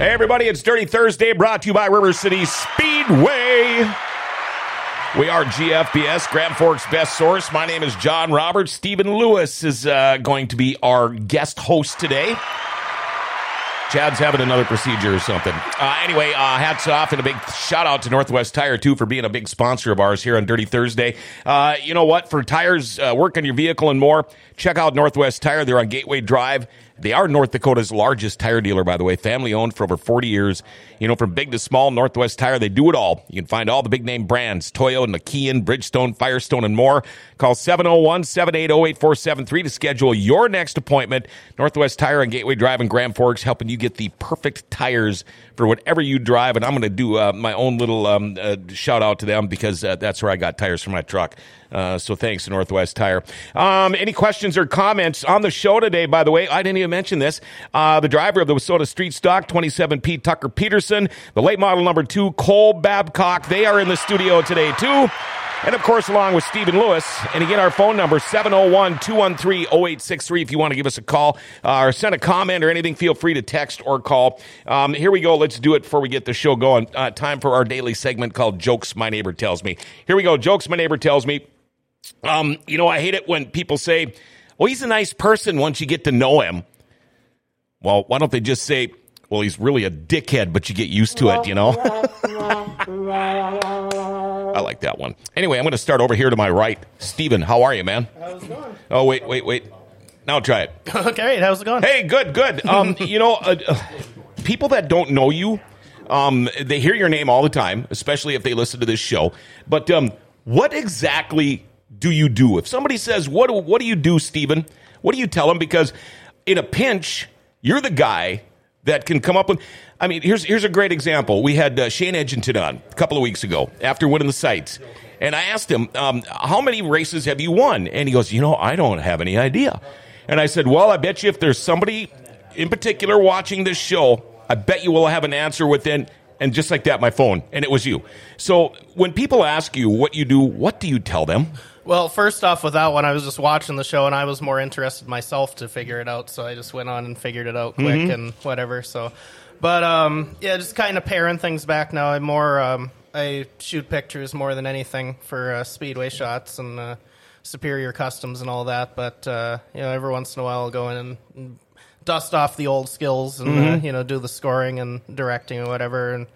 Hey, everybody, it's Dirty Thursday brought to you by River City Speedway. We are GFBS, Grand Forks Best Source. My name is John Roberts. Stephen Lewis is uh, going to be our guest host today. Chad's having another procedure or something. Uh, anyway, uh, hats off and a big shout out to Northwest Tire, too, for being a big sponsor of ours here on Dirty Thursday. Uh, you know what? For tires, uh, work on your vehicle and more, check out Northwest Tire. They're on Gateway Drive. They are North Dakota's largest tire dealer, by the way, family owned for over 40 years. You know, from big to small, Northwest Tire, they do it all. You can find all the big name brands Toyo, and McKeon, Bridgestone, Firestone, and more. Call 701 780 8473 to schedule your next appointment. Northwest Tire and Gateway Drive in Grand Forks, helping you get the perfect tires for whatever you drive. And I'm going to do uh, my own little um, uh, shout out to them because uh, that's where I got tires for my truck. Uh, so thanks to Northwest Tire. Um, any questions or comments on the show today? By the way, I didn't even mention this. Uh, the driver of the Wissota Street Stock 27P Tucker Pederson, the late model number two Cole Babcock. They are in the studio today too. And of course, along with Stephen Lewis. And again, our phone number 701 213 0863. If you want to give us a call uh, or send a comment or anything, feel free to text or call. Um, here we go. Let's do it before we get the show going. Uh, time for our daily segment called Jokes My Neighbor Tells Me. Here we go. Jokes My Neighbor Tells Me. Um, you know, I hate it when people say, well, he's a nice person once you get to know him. Well, why don't they just say, well, he's really a dickhead, but you get used to it, you know? I like that one. Anyway, I'm going to start over here to my right. Steven, how are you, man? How's it going? Oh, wait, wait, wait. Now try it. okay, how's it going? Hey, good, good. Um, you know, uh, uh, people that don't know you, um, they hear your name all the time, especially if they listen to this show. But um, what exactly do you do? If somebody says, "What do, what do you do, Stephen?" What do you tell them? Because in a pinch, you're the guy that can come up with. I mean, here's here's a great example. We had uh, Shane Edgington on a couple of weeks ago after winning the sites, and I asked him, um, "How many races have you won?" And he goes, "You know, I don't have any idea." And I said, "Well, I bet you if there's somebody in particular watching this show, I bet you will have an answer within." And just like that, my phone, and it was you. So when people ask you what you do, what do you tell them? Well, first off, with that one, I was just watching the show and I was more interested myself to figure it out, so I just went on and figured it out quick Mm-hmm. and whatever. So, but um, yeah, just kind of paring things back now. I'm more um, I shoot pictures more than anything for uh, speedway shots and uh, superior customs and all that. But uh, you know, every once in a while, I'll go in and, dust off the old skills and uh, Mm-hmm. you know do the scoring and directing and whatever and.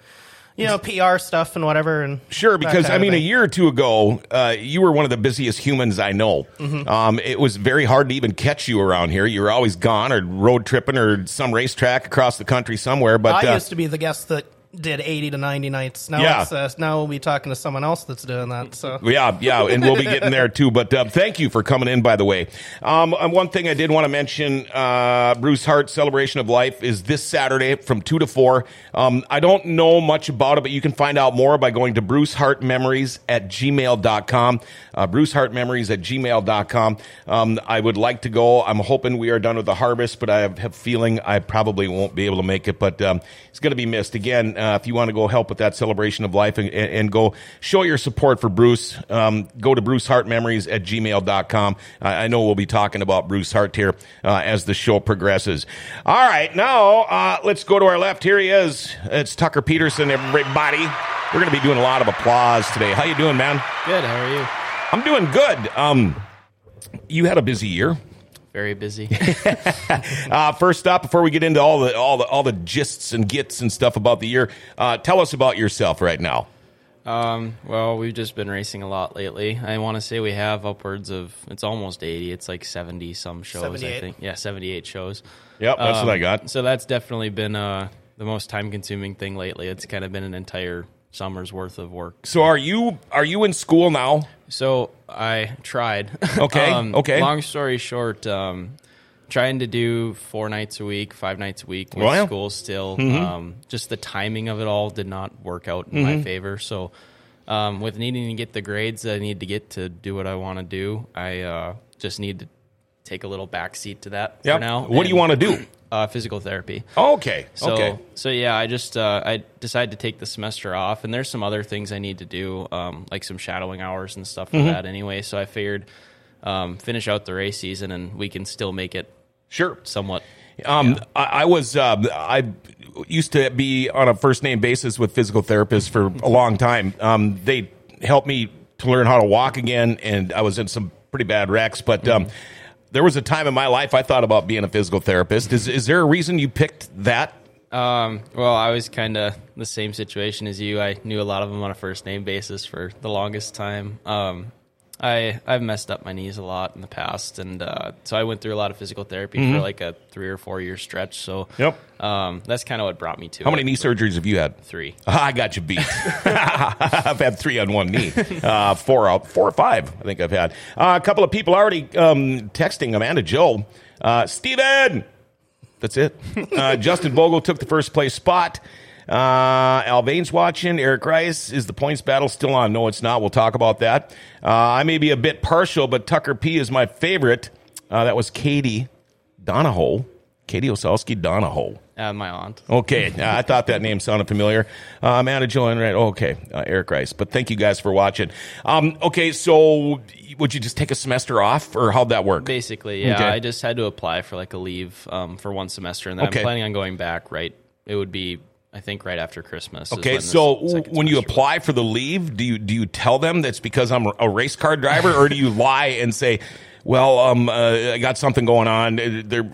You know, PR stuff and whatever, and Sure, because I mean, a year or two ago, uh, you were one of the busiest humans I know. Mm-hmm. Um, it was very hard to even catch you around here. You were always gone or road tripping or some racetrack across the country somewhere. But I uh, used to be the guest that did 80 to 90 nights. Now Yeah. it's, uh, now we'll be talking to someone else that's doing that. So Yeah, yeah, and we'll be getting there too. But uh, thank you for coming in, by the way. Um, one thing I did want to mention uh, Bruce Hart Celebration of Life is this Saturday from 2 to 4. Um, I don't know much about it, but you can find out more by going to Bruce Hart Memories at gmail.com. Uh, Bruce Hart Memories at gmail.com. Um, I would like to go. I'm hoping we are done with the harvest, but I have a feeling I probably won't be able to make it. But um, it's going to be missed. Again, uh, if you want to go help with that celebration of life and, and, go show your support for Bruce, um, go to Bruce Hart Memories at gmail.com. I, I know we'll be talking about Bruce Hart here uh, as the show progresses. All right, now uh, let's go to our left. Here he is. It's Tucker Pederson, everybody. We're going to be doing a lot of applause today. How you doing, man? Good. How are you? I'm doing good. Um, you had a busy year. Very busy. Uh, first up, before we get into all the all the all the gists and gits and stuff about the year, uh, tell us about yourself right now. um, well, we've just been racing a lot lately. I want to say we have upwards of it's almost eighty. It's like seventy some shows. I think. Yeah, seventy eight shows. Yep, that's Um, what I got. So that's definitely been uh, the most time consuming thing lately. It's kind of been an entire summer's worth of work. So are you are you in school now? So I tried. Okay, um, okay. Long story short, um, trying to do four nights a week, five nights a week with Well. Mm-hmm. school still. Um, just the timing of it all did not work out in my favor. So, um, with needing to get the grades that I need to get to do what I want to do, I uh, just need to take a little backseat to that Yep. for now. What do you want to do? Uh, physical therapy. Okay. So, okay. so yeah, I just uh, I decided to take the semester off, and there's some other things I need to do, um, like some shadowing hours and stuff for Mm-hmm. that. Anyway, so I figured um, finish out the race season, and we can still make it Sure. somewhat Um, I, I was um, I used to be on a first name basis with physical therapists for a long time. Um, they helped me to learn how to walk again, and I was in some pretty bad wrecks. But um, there was a time in my life I thought about being a physical therapist. Is is there a reason you picked that? Um, well, I was kind of the same situation as you. I knew a lot of them on a first name basis for the longest time. Um, I I've messed up my knees a lot in the past, and uh, so I went through a lot of physical therapy Mm-hmm. for like a three or four year stretch. So Yep. um, that's kind of what brought me to How it. many knee surgeries have you had? Three. I got you beat. I've had three on one knee, uh, four out, four or five. I think I've had uh, a couple of people already um, texting Amanda Joe, uh, Steven. That's it. Uh, Justin Bogle took the first place spot. Uh, Alvain's watching. Eric Rice is the points battle still on? No, it's not. We'll talk about that. Uh, I may be a bit partial, but Tucker P is my favorite. Uh, that was Katie Donahoe. Katie Osalski Donahoe. Uh, my aunt. Okay, uh, I thought that name sounded familiar. Uh, Amanda Joanne, right? Oh, okay, uh, Eric Rice. But thank you guys for watching. Um, okay, so would you just take a semester off, or how'd that work? Basically, yeah. Okay. I just had to apply for like a leave um, for one semester, and then Okay. I'm planning on going back. Right, it would be I think right after Christmas. Okay, when so when you apply for the leave, do you do you tell them that's because I'm a race car driver, or do you lie and say, "Well, um, uh, I got something going on"? Uh, They're,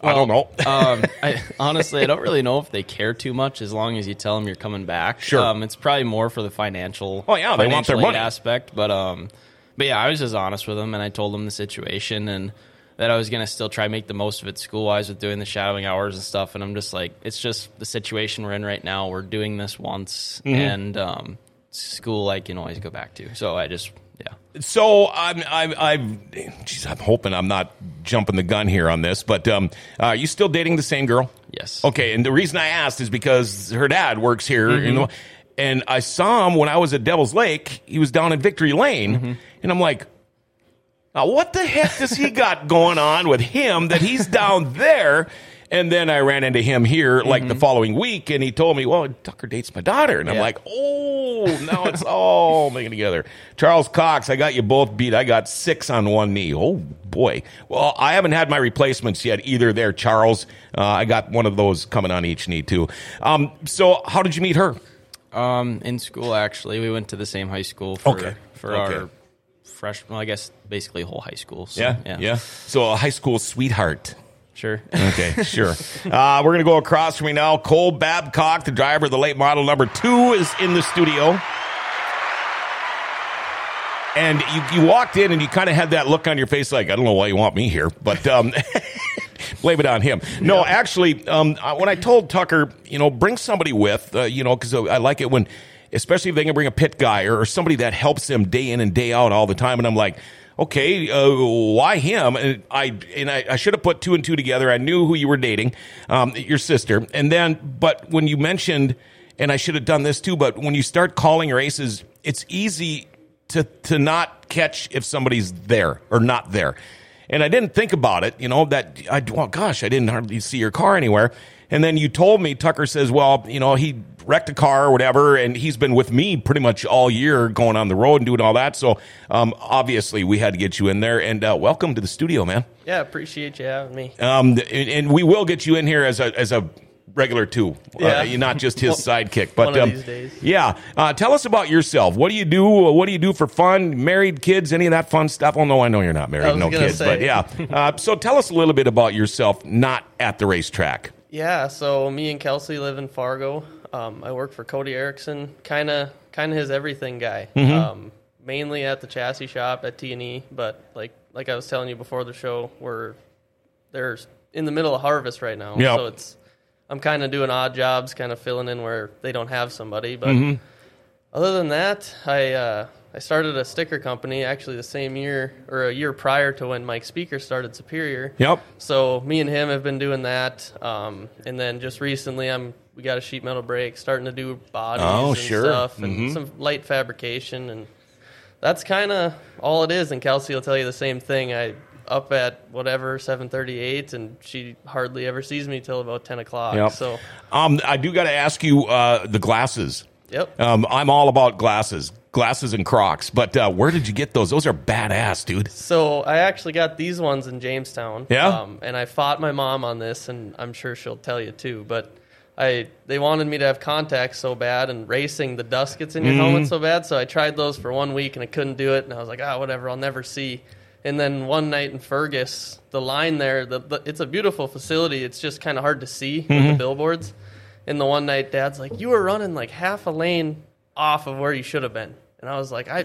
I don't know. um, I, honestly, I don't really know if they care too much as long as you tell them you're coming back. Sure. Um, it's probably more for the financial. Oh, yeah, they want their money. aspect. But um, but yeah, I was just honest with them, and I told them the situation and that I was gonna still try to make the most of it school wise with doing the shadowing hours and stuff. And I'm just like, it's just the situation we're in right now. We're doing this once, Mm-hmm. and um, school I can always go back to. So I just yeah. So I'm, I'm, I'm, geez, I'm hoping I'm not jumping the gun here on this, but um, uh, are you still dating the same girl? Yes. Okay, and the reason I asked is because her dad works here, Mm-hmm. the, and I saw him when I was at Devil's Lake. He was down in Victory Lane, Mm-hmm. and I'm like, now what the heck does he got going on with him that he's down there? And then I ran into him here like the following week, and he told me, "Well, Tucker dates my daughter," and I'm Mm-hmm. Like, "Oh, now it's all making together." Charles Cox, I got you both beat. I got six on one knee. Oh boy. Well, I haven't had my replacements yet either. There, Charles. Uh, I got one of those coming on each knee too. Um, so, how did you meet her? Um, in school, actually, we went to the same high school for Okay. for Okay. our fresh. Well, I guess basically whole high school. So, Yeah, yeah, yeah. So, a high school sweetheart. sure. Okay, sure. Uh, we're going to go across from me now. Cole Babcock, the driver of the late model number two, is in the studio. And you, you walked in and you kind of had that look on your face like, I don't know why you want me here, but um, blame it on him. No, actually, um, I- when I told Tucker, you know, bring somebody with, uh, you know, because I like it when, especially if they can bring a pit guy or, or somebody that helps them day in and day out all the time. And I'm like, okay, uh, why him? And I and I, I should have put two and two together. I knew who you were dating, um, your sister, and then, but when you mentioned, and I should have done this too, but when you start calling races, it's easy to to not catch if somebody's there or not there. And I didn't think about it, you know, that I well, gosh, I didn't hardly see your car anywhere. And then you told me Tucker says, well, you know, he wrecked a car or whatever, and he's been with me pretty much all year, going on the road and doing all that. So um, obviously, we had to get you in there. And uh, welcome to the studio, man. Yeah, appreciate you having me. Um, and, and we will get you in here as a as a regular too, Yeah. uh, not just his sidekick. But um, these days. yeah, uh, tell us about yourself. What do you do? What do you do for fun? Married, kids, any of that fun stuff? Well, no, I know you're not married, no kids, say. but yeah. Uh, so tell us a little bit about yourself, not at the racetrack. Yeah, so me and Kelsey live in Fargo. Um, I work for Cody Erickson, kind of kind of his everything guy. Mm-hmm. Um, mainly at the chassis shop at T and E, but like like I was telling you before the show, we're there's in the middle of harvest right now, Yep. so it's I'm kind of doing odd jobs, kind of filling in where they don't have somebody. But Mm-hmm. other than that, I uh, I started a sticker company actually the same year or a year prior to when Mike Speaker started Superior. Yep. So me and him have been doing that, um, and then just recently, I'm we got a sheet metal brake, starting to do bodies Oh, and sure. stuff, and some light fabrication, and that's kind of all it is. And Kelsey will tell you the same thing. I up at whatever seven thirty eight, and she hardly ever sees me till about ten o'clock. Yep. So Um, I do got to ask you uh, the glasses. yep, Um, I'm all about glasses. Glasses and Crocs, but uh, where did you get those? Those are badass, dude. So I actually got these ones in Jamestown. Yeah? Um, and I fought my mom on this, and I'm sure she'll tell you too. But I they wanted me to have contacts so bad, and racing the dust gets in your Mm-hmm. helmet so bad. So I tried those for one week, and I couldn't do it. And I was like, ah, whatever, I'll never see. And then one night in Fergus, the line there, the, the, it's a beautiful facility. It's just kind of hard to see Mm-hmm. the billboards. And the one night, Dad's like, "You were running like half a lane off of where you should have been." And I was like, "I,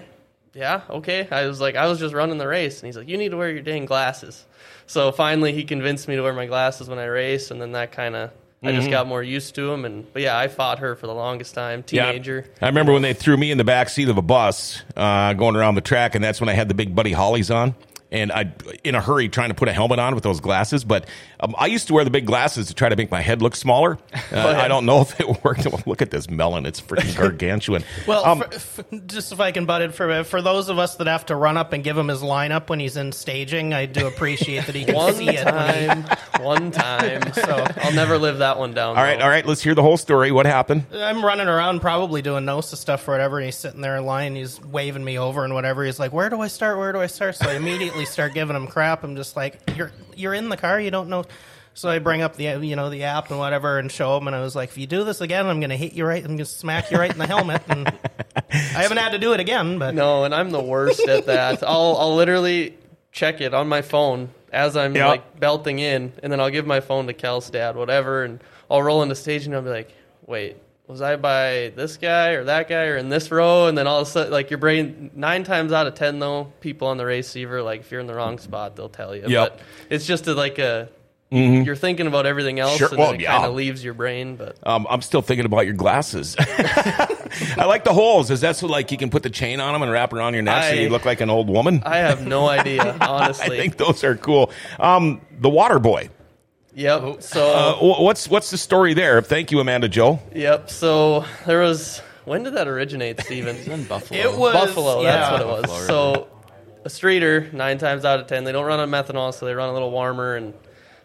yeah, okay." I was like, "I was just running the race." And he's like, "You need to wear your dang glasses." So finally, he convinced me to wear my glasses when I race, and then that kind of I Mm-hmm. just got more used to him. And but yeah, I fought her for the longest time, Yeah. teenager. I remember when they threw me in the back seat of a bus uh, going around the track, and that's when I had the big Buddy Hollies on. And I, in a hurry, trying to put a helmet on with those glasses. But um, I used to wear the big glasses to try to make my head look smaller. Uh, I don't know if it worked. Well, look at this melon; it's freaking gargantuan. Well, Um, for, f just if I can butt in for for those of us that have to run up and give him his lineup when he's in staging, I do appreciate that he can One see it. when he- time, one time. So I'll never live that one down. all right, though. all right. Let's hear the whole story. What happened? I'm running around probably doing NOSA stuff or whatever, and he's sitting there in line, he's waving me over and whatever. He's like, Where do I start? Where do I start? So I immediately start giving him crap. I'm just like, You're you're in the car, you don't know so I bring up the you know the app and whatever and show him, and I was like, if you do this again, I'm going to hit you right, I'm going to smack you right in the helmet. And I haven't had to do it again, but No, and I'm the worst at that. I'll I'll literally check it on my phone as I'm Yeah. like belting in, and then I'll give my phone to Kel's dad, whatever, and I'll roll into stage and I'll be like, wait. Was I by this guy or that guy or in this row? And then all of a sudden, like your brain, nine times out of ten, though, people on the receiver, like if you're in the wrong spot, they'll tell you. Yep. But it's just a, like a, you're thinking about everything else, Sure. and Well, it yeah. kind of leaves your brain. But Um, I'm still thinking about your glasses. I like the holes. Is that so like you can put the chain on them and wrap it around your neck so you look like an old woman? I have no idea, honestly. I think those are cool. Um, the Water Boy. Yep. So Uh, what's what's the story there? Thank you, Amanda Joe. Yep. So there was. When did that originate, Steven? in Buffalo. It was- Buffalo. That's what it was. Buffalo, so a streeter, nine times out of ten, they don't run on methanol, so they run a little warmer, and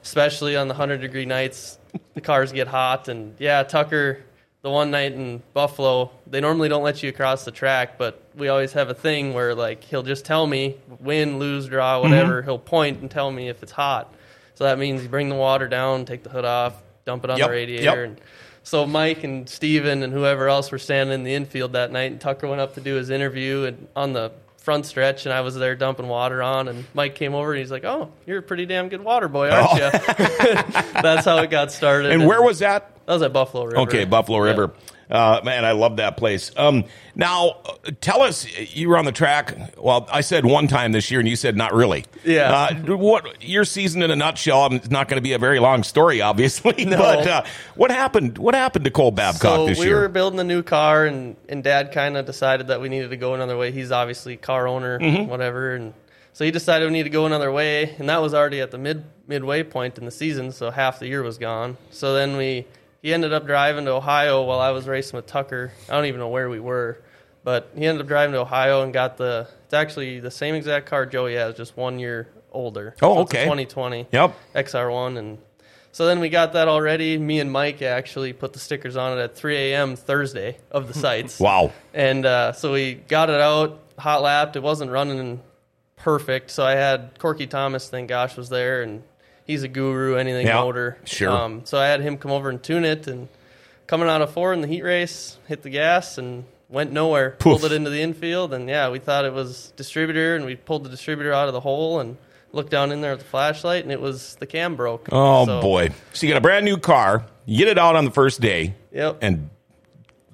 especially on the hundred degree nights, the cars get hot. And yeah, Tucker, the one night in Buffalo, they normally don't let you across the track, but we always have a thing where like he'll just tell me win, lose, draw, whatever. He'll point and tell me if it's hot. So that means you bring the water down, take the hood off, dump it on Yep, the radiator, yep. and so Mike and Steven and whoever else were standing in the infield that night, and Tucker went up to do his interview and on the front stretch, and I was there dumping water on, and Mike came over and he's like, "Oh, you're a pretty damn good water boy, aren't oh. you?" That's how it got started. Oh. And where was that? that was at Buffalo River? Okay, Buffalo Yeah. Uh, man, I love that place. Um, now, tell us, you were on the track. Well, I said one time this year, and you said not really. Yeah. Uh, what your season in a nutshell? It's not going to be a very long story, obviously. But uh, what happened? What happened to Cole Babcock so this we year? We were building a new car, and, and Dad kind of decided that we needed to go another way. He's obviously car owner, Mm-hmm. whatever, and so he decided we need to go another way, and that was already at the mid midway point in the season, so half the year was gone. So then we he ended up driving to Ohio while I was racing with Tucker. I don't even know where we were, but he ended up driving to Ohio and got the. It's actually the same exact car Joey has, just one year older. Oh, So okay. 2020. Yep. XR1 and so then we got that already. Me and Mike actually put the stickers on it at 3 a.m. Thursday of the sites. Wow. And uh, so we got it out, hot lapped. It wasn't running perfect. So I had Corky Thomas, thank gosh, was there, and he's a guru, anything Yeah, motor. sure. Um, so I had him come over and tune it. And coming out of four in the heat race, hit the gas and went nowhere. Poof. Pulled it into the infield. And yeah, we thought it was distributor, and we pulled the distributor out of the hole and looked down in there with the flashlight, and it was the cam broke. Oh So- boy! So you got a brand new car. You get it out on the first day. Yep. And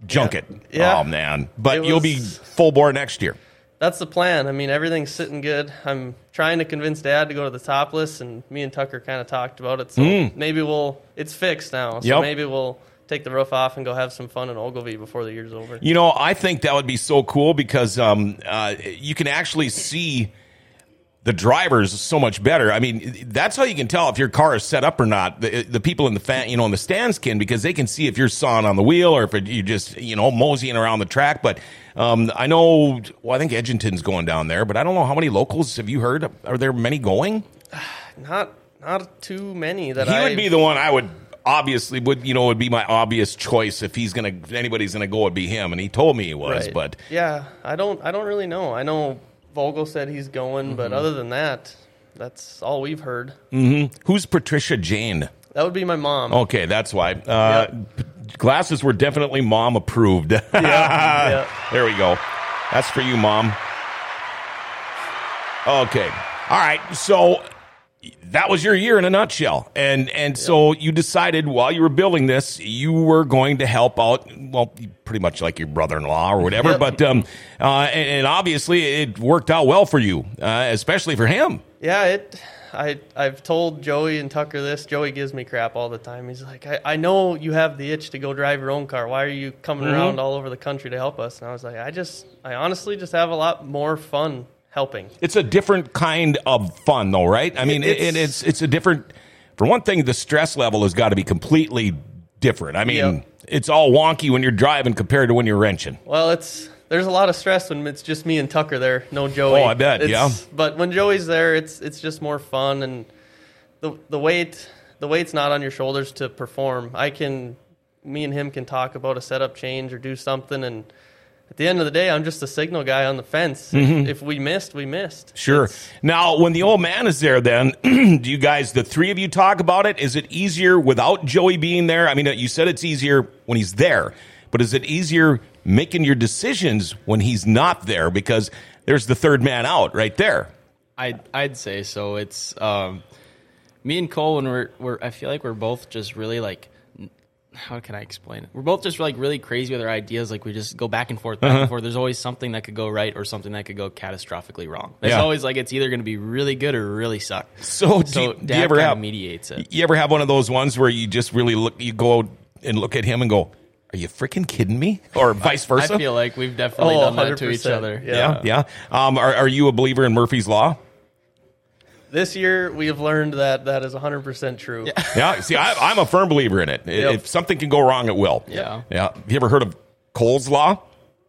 junk it. Yeah. Oh man! But you'll be full bore next year. That's the plan. I mean, everything's sitting good. I'm trying to convince Dad to go to the topless, and me and Tucker kind of talked about it. So maybe we'll. It's fixed now. So. Yep. maybe we'll take the roof off and go have some fun in Ogilvie before the year's over. You know, I think that would be so cool because um, uh, you can actually see the drivers so much better. I mean, that's how you can tell if your car is set up or not. The, the people in the fan, you know, in the stands can because they can see if you're sawing on the wheel or if it, you're just you know moseying around the track. But um, I know, well, I think Edginton's going down there, but I don't know how many locals have you heard? Are there many going? Not not too many that He I would be the one I would obviously would you know would be my obvious choice if he's gonna if anybody's gonna go, it'd be him, and he told me he was. Right. But yeah, I don't I don't really know. I know Vogel said he's going, but Mm-hmm. other than that, that's all we've heard. who's Patricia Jane? That would be my mom. Okay, that's why. Uh, Glasses were definitely mom approved. yeah. There we go. That's for you, mom. Okay. All right. So that was your year in a nutshell. And and so you decided while you were building this, you were going to help out well, pretty much like your brother-in-law or whatever, Yep. but um uh and, and obviously it worked out well for you, uh, especially for him. Yeah, it. I I've told Joey and Tucker this. Joey gives me crap all the time. He's like, I, I know you have the itch to go drive your own car. Why are you coming Mm-hmm. around all over the country to help us? And I was like, I just, I honestly just have a lot more fun helping. It's a different kind of fun, though, right? I mean, it, It's- it's it's a different. For one thing, the stress level has got to be completely different. I mean, Yep. it's all wonky when you're driving compared to when you're wrenching. Well, it's there's a lot of stress when it's just me and Tucker there, no Joey. Oh, I bet, It's- yeah. But when Joey's there, it's it's just more fun and the the weight the weight's not on your shoulders to perform. I can me and him can talk about a setup change or do something and at the end of the day, I'm just a signal guy on the fence. Mm-hmm. If we missed, we missed. Sure. It's- Now, when the old man is there, then do you guys, the three of you, talk about it? Is it easier without Joey being there? I mean, you said it's easier when he's there, but is it easier making your decisions when he's not there? Because there's the third man out right there. I'd I'd say so. It's um, me and Cole, when we're we're I feel like we're both just really like. N- How can I explain it? We're both just like really crazy with our ideas. Like we just go back and forth, back Uh-huh. and forth. There's always something that could go right or something that could go catastrophically wrong. It's Yeah. always like it's either going to be really good or really suck. So, do, So you, do you Dad ever have mediates it. You ever have one of those ones where you just really look, you go and look at him and go, "Are you freaking kidding me?" Or vice versa. I feel like we've definitely Oh, done that to each 100%. other. yeah, yeah. Um, are, are you a believer in Murphy's law? This year, we have learned that that is 100% true. Yeah. See, I, I'm a firm believer in it. Yep. If something can go wrong, it will. Yeah. Yeah. Have you ever heard of Cole's law?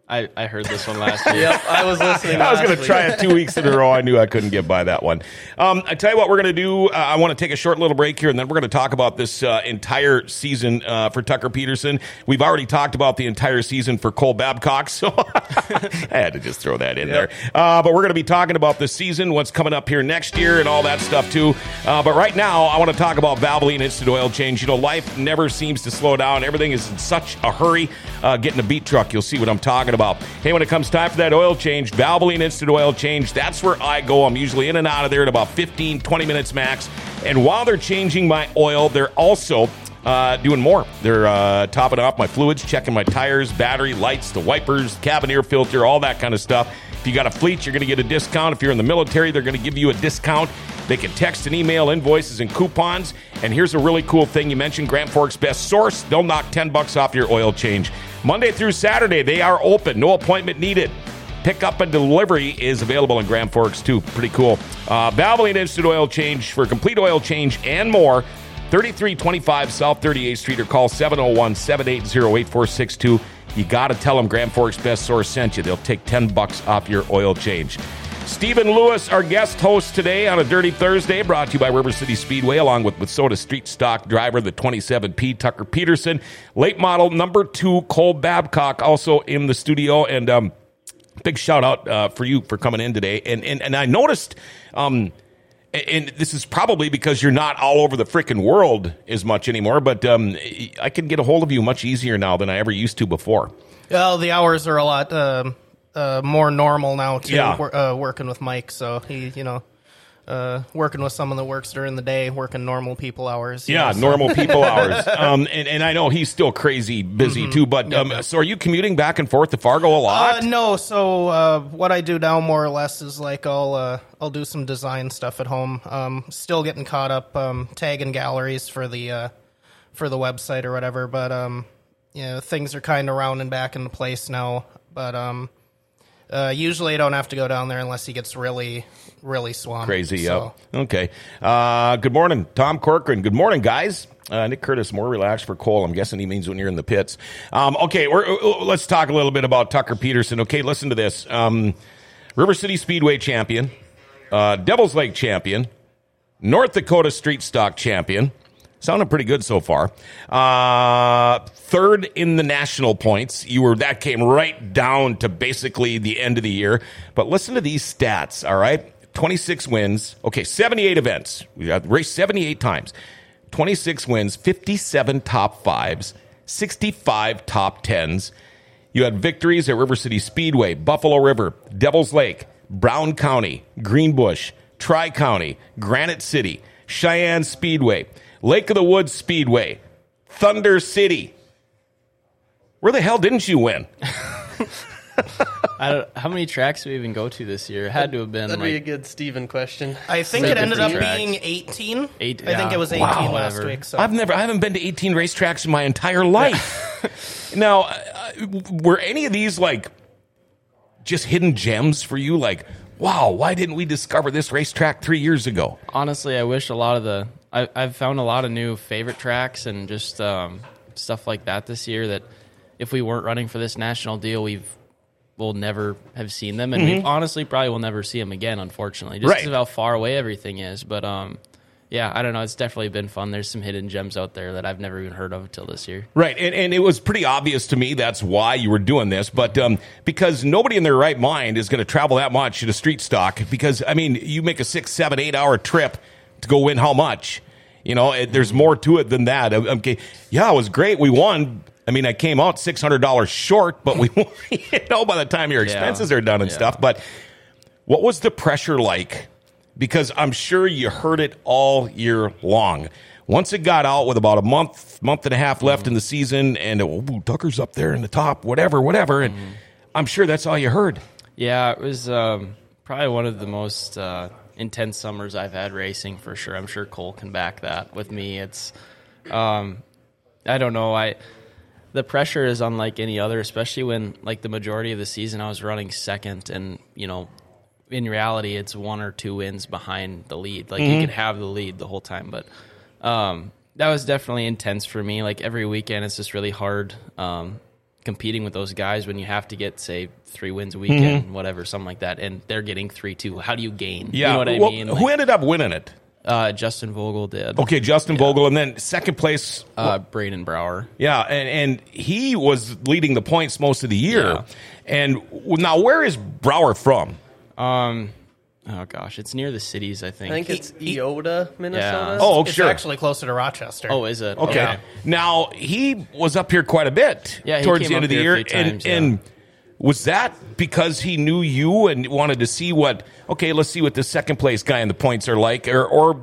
I, I heard this one last year. Yep, I was listening. I was going to try it two weeks in a row. I knew I couldn't get by that one. Um, I tell you what, we're going to do. Uh, I want to take a short little break here, and then we're going to talk about this uh, entire season uh, for Tucker Pederson. We've already talked about the entire season for Cole Babcock, so I had to just throw that in Yep. there. Uh, but we're going to be talking about the season, what's coming up here next year, and all that stuff too. Uh, but right now, I want to talk about Valvoline Instant Oil Change. You know, life never seems to slow down. Everything is in such a hurry. Uh, getting a beat truck, you'll see what I'm talking about. Hey, when it comes time for that oil change, Valvoline Instant Oil Change, that's where I go. I'm usually in and out of there in about 15, 20 minutes max. And while they're changing my oil, they're also uh, doing more. They're uh, topping off my fluids, checking my tires, battery, lights, the wipers, cabin air filter, all that kind of stuff. If you got a fleet, you're going to get a discount. If you're in the military, they're going to give you a discount. They can text and email invoices and coupons. And here's a really cool thing you mentioned Grand Forks Best Source. They'll knock 10 bucks off your oil change. Monday through Saturday, they are open. No appointment needed. Pickup and delivery is available in Grand Forks too. Pretty cool. Uh, Valvoline Instant Oil Change for complete oil change and more. 3325 South 38th Street or call 701 780 8462. You got to tell them Grand Forks Best Source sent you. They'll take 10 bucks off your oil change. Stephen Lewis, our guest host today on a Dirty Thursday, brought to you by River City Speedway, along with Wissota Street Stock driver, the 27P Tucker Pederson, late model number two Cole Babcock, also in the studio, and um, big shout out uh, for you for coming in today. And and, and I noticed, um, and- this is probably because you're not all over the freaking world as much anymore, but um, I can get a hold of you much easier now than I ever used to before. Well, the hours are a lot um, uh, more normal now too. Yeah. uh, working with Mike, so he, you know, uh, working with someone that works during the day, working normal people hours. Yeah, know, so- normal people hours. Um, and, and I know he's still crazy busy Mm-hmm. too. But um, so are you commuting back and forth to Fargo a lot? Uh, no, so uh, what I do now more or less is like I'll uh, I'll do some design stuff at home. Um, still getting caught up um, tagging galleries for the uh, for the website or whatever, but um, you know things are kind of rounding back into place now. But um, uh, usually I don't have to go down there unless he gets really really swamped. Crazy. So, Yeah. Okay. Uh, good morning, Tom Corcoran. Good morning, guys. Uh, Nick Curtis, more relaxed for Cole. I'm guessing he means when you're in the pits. Um, okay, we're, uh, let's talk a little bit about Tucker Pederson. Okay, listen to this. Um, River City Speedway champion, uh, Devil's Lake champion, North Dakota Street Stock champion, Sounding pretty good so far. Uh, third in the national points. You were that came right down to basically the end of the year. But listen to these stats. All right, twenty six wins. Okay, seventy eight events. We raced seventy eight times. Twenty six wins, fifty seven top fives, sixty five top tens. You had victories at River City Speedway, Buffalo River, Devil's Lake, Brown County, Greenbush, Tri County, Granite City, Cheyenne Speedway, Lake of the Woods Speedway, Thunder City. Where the hell didn't you win? I don't, how many tracks do we even go to this year? It had to have been That'd like be a good Steven question. I think it ended up tracks. being 18. Eight- I think it was 18 Wow. last week. So I've never, I haven't been to 18 racetracks in my entire life. now, uh, were any of these like just hidden gems for you? Like, wow, why didn't we discover this racetrack three years ago? honestly, I wish a lot of the I, I've found a lot of new favorite tracks and just um, stuff like that this year. That if we weren't running for this national deal, we've will never have seen them, and we honestly probably will never see them again. Unfortunately, just Right. because of how far away everything is. But um, yeah, I don't know. It's definitely been fun. There's some hidden gems out there that I've never even heard of until this year. Right, and, and it was pretty obvious to me that's why you were doing this, but um, because nobody in their right mind is going to travel that much to street stock. Because I mean, you make a six, seven, eight hour trip to go win how much? You know, it, there's more to it than that. Okay, yeah, it was great. We won. I mean, I came out six hundred dollars short, but we, won, you know, by the time your expenses are done and Yeah. stuff. But what was the pressure like? Because I'm sure you heard it all year long. Once it got out with about a month, month and a half left in the season, and oh, Tucker's up there in the top, whatever, whatever, and I'm sure that's all you heard. Yeah, it was um, probably one of the most uh, intense summers I've had racing for sure. I'm sure Cole can back that with me. It's, um, I don't know, I the pressure is unlike any other, especially when like the majority of the season I was running second, and you know, in reality it's one or two wins behind the lead. Like you could have the lead the whole time, but um, that was definitely intense for me. Like every weekend, it's just really hard um, competing with those guys when you have to get say three wins a weekend, whatever, something like that, and they're getting three two. How do you gain? you know what I Well, mean. who ended up winning it? uh, Justin Vogel did. Okay, Justin Vogel, and then second place. Uh, Braden Brower. Yeah, and, and he was leading the points most of the year. Yeah. And now, where is Brower from? Um, oh gosh, it's near the cities. I think. I think it's He- he- Eyota, Minnesota. Oh, it's sure. actually closer to Rochester. oh, is it? Okay. Now he was up here quite a bit Yeah, towards the end of the year, a few and yeah. and was that because he knew you and wanted to see what? Okay, let's see what the second place guy in the points are like, or or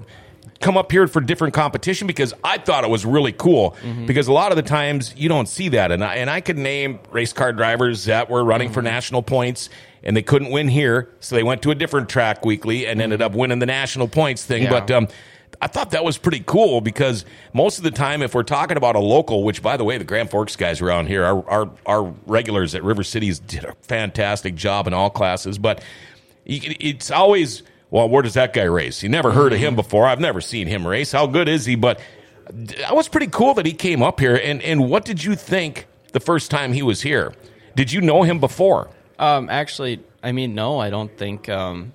come up here for different competition because I thought it was really cool Mm-hmm. because a lot of the times you don't see that, and I, and I could name race car drivers that were running Mm-hmm. for national points. And they couldn't win here, so they went to a different track weekly and ended up winning the national points thing. Mm-hmm. Yeah. But um, I thought that was pretty cool because most of the time, if we're talking about a local, which by the way, the Grand Forks guys around here, our our, our regulars at River Cities did a fantastic job in all classes, but it's always well, where does that guy race? You never heard of him before. I've never seen him race. How good is he? But that was pretty cool that he came up here. And and what did you think the first time he was here? Did you know him before? Um, actually, I mean, no, I don't think. Um,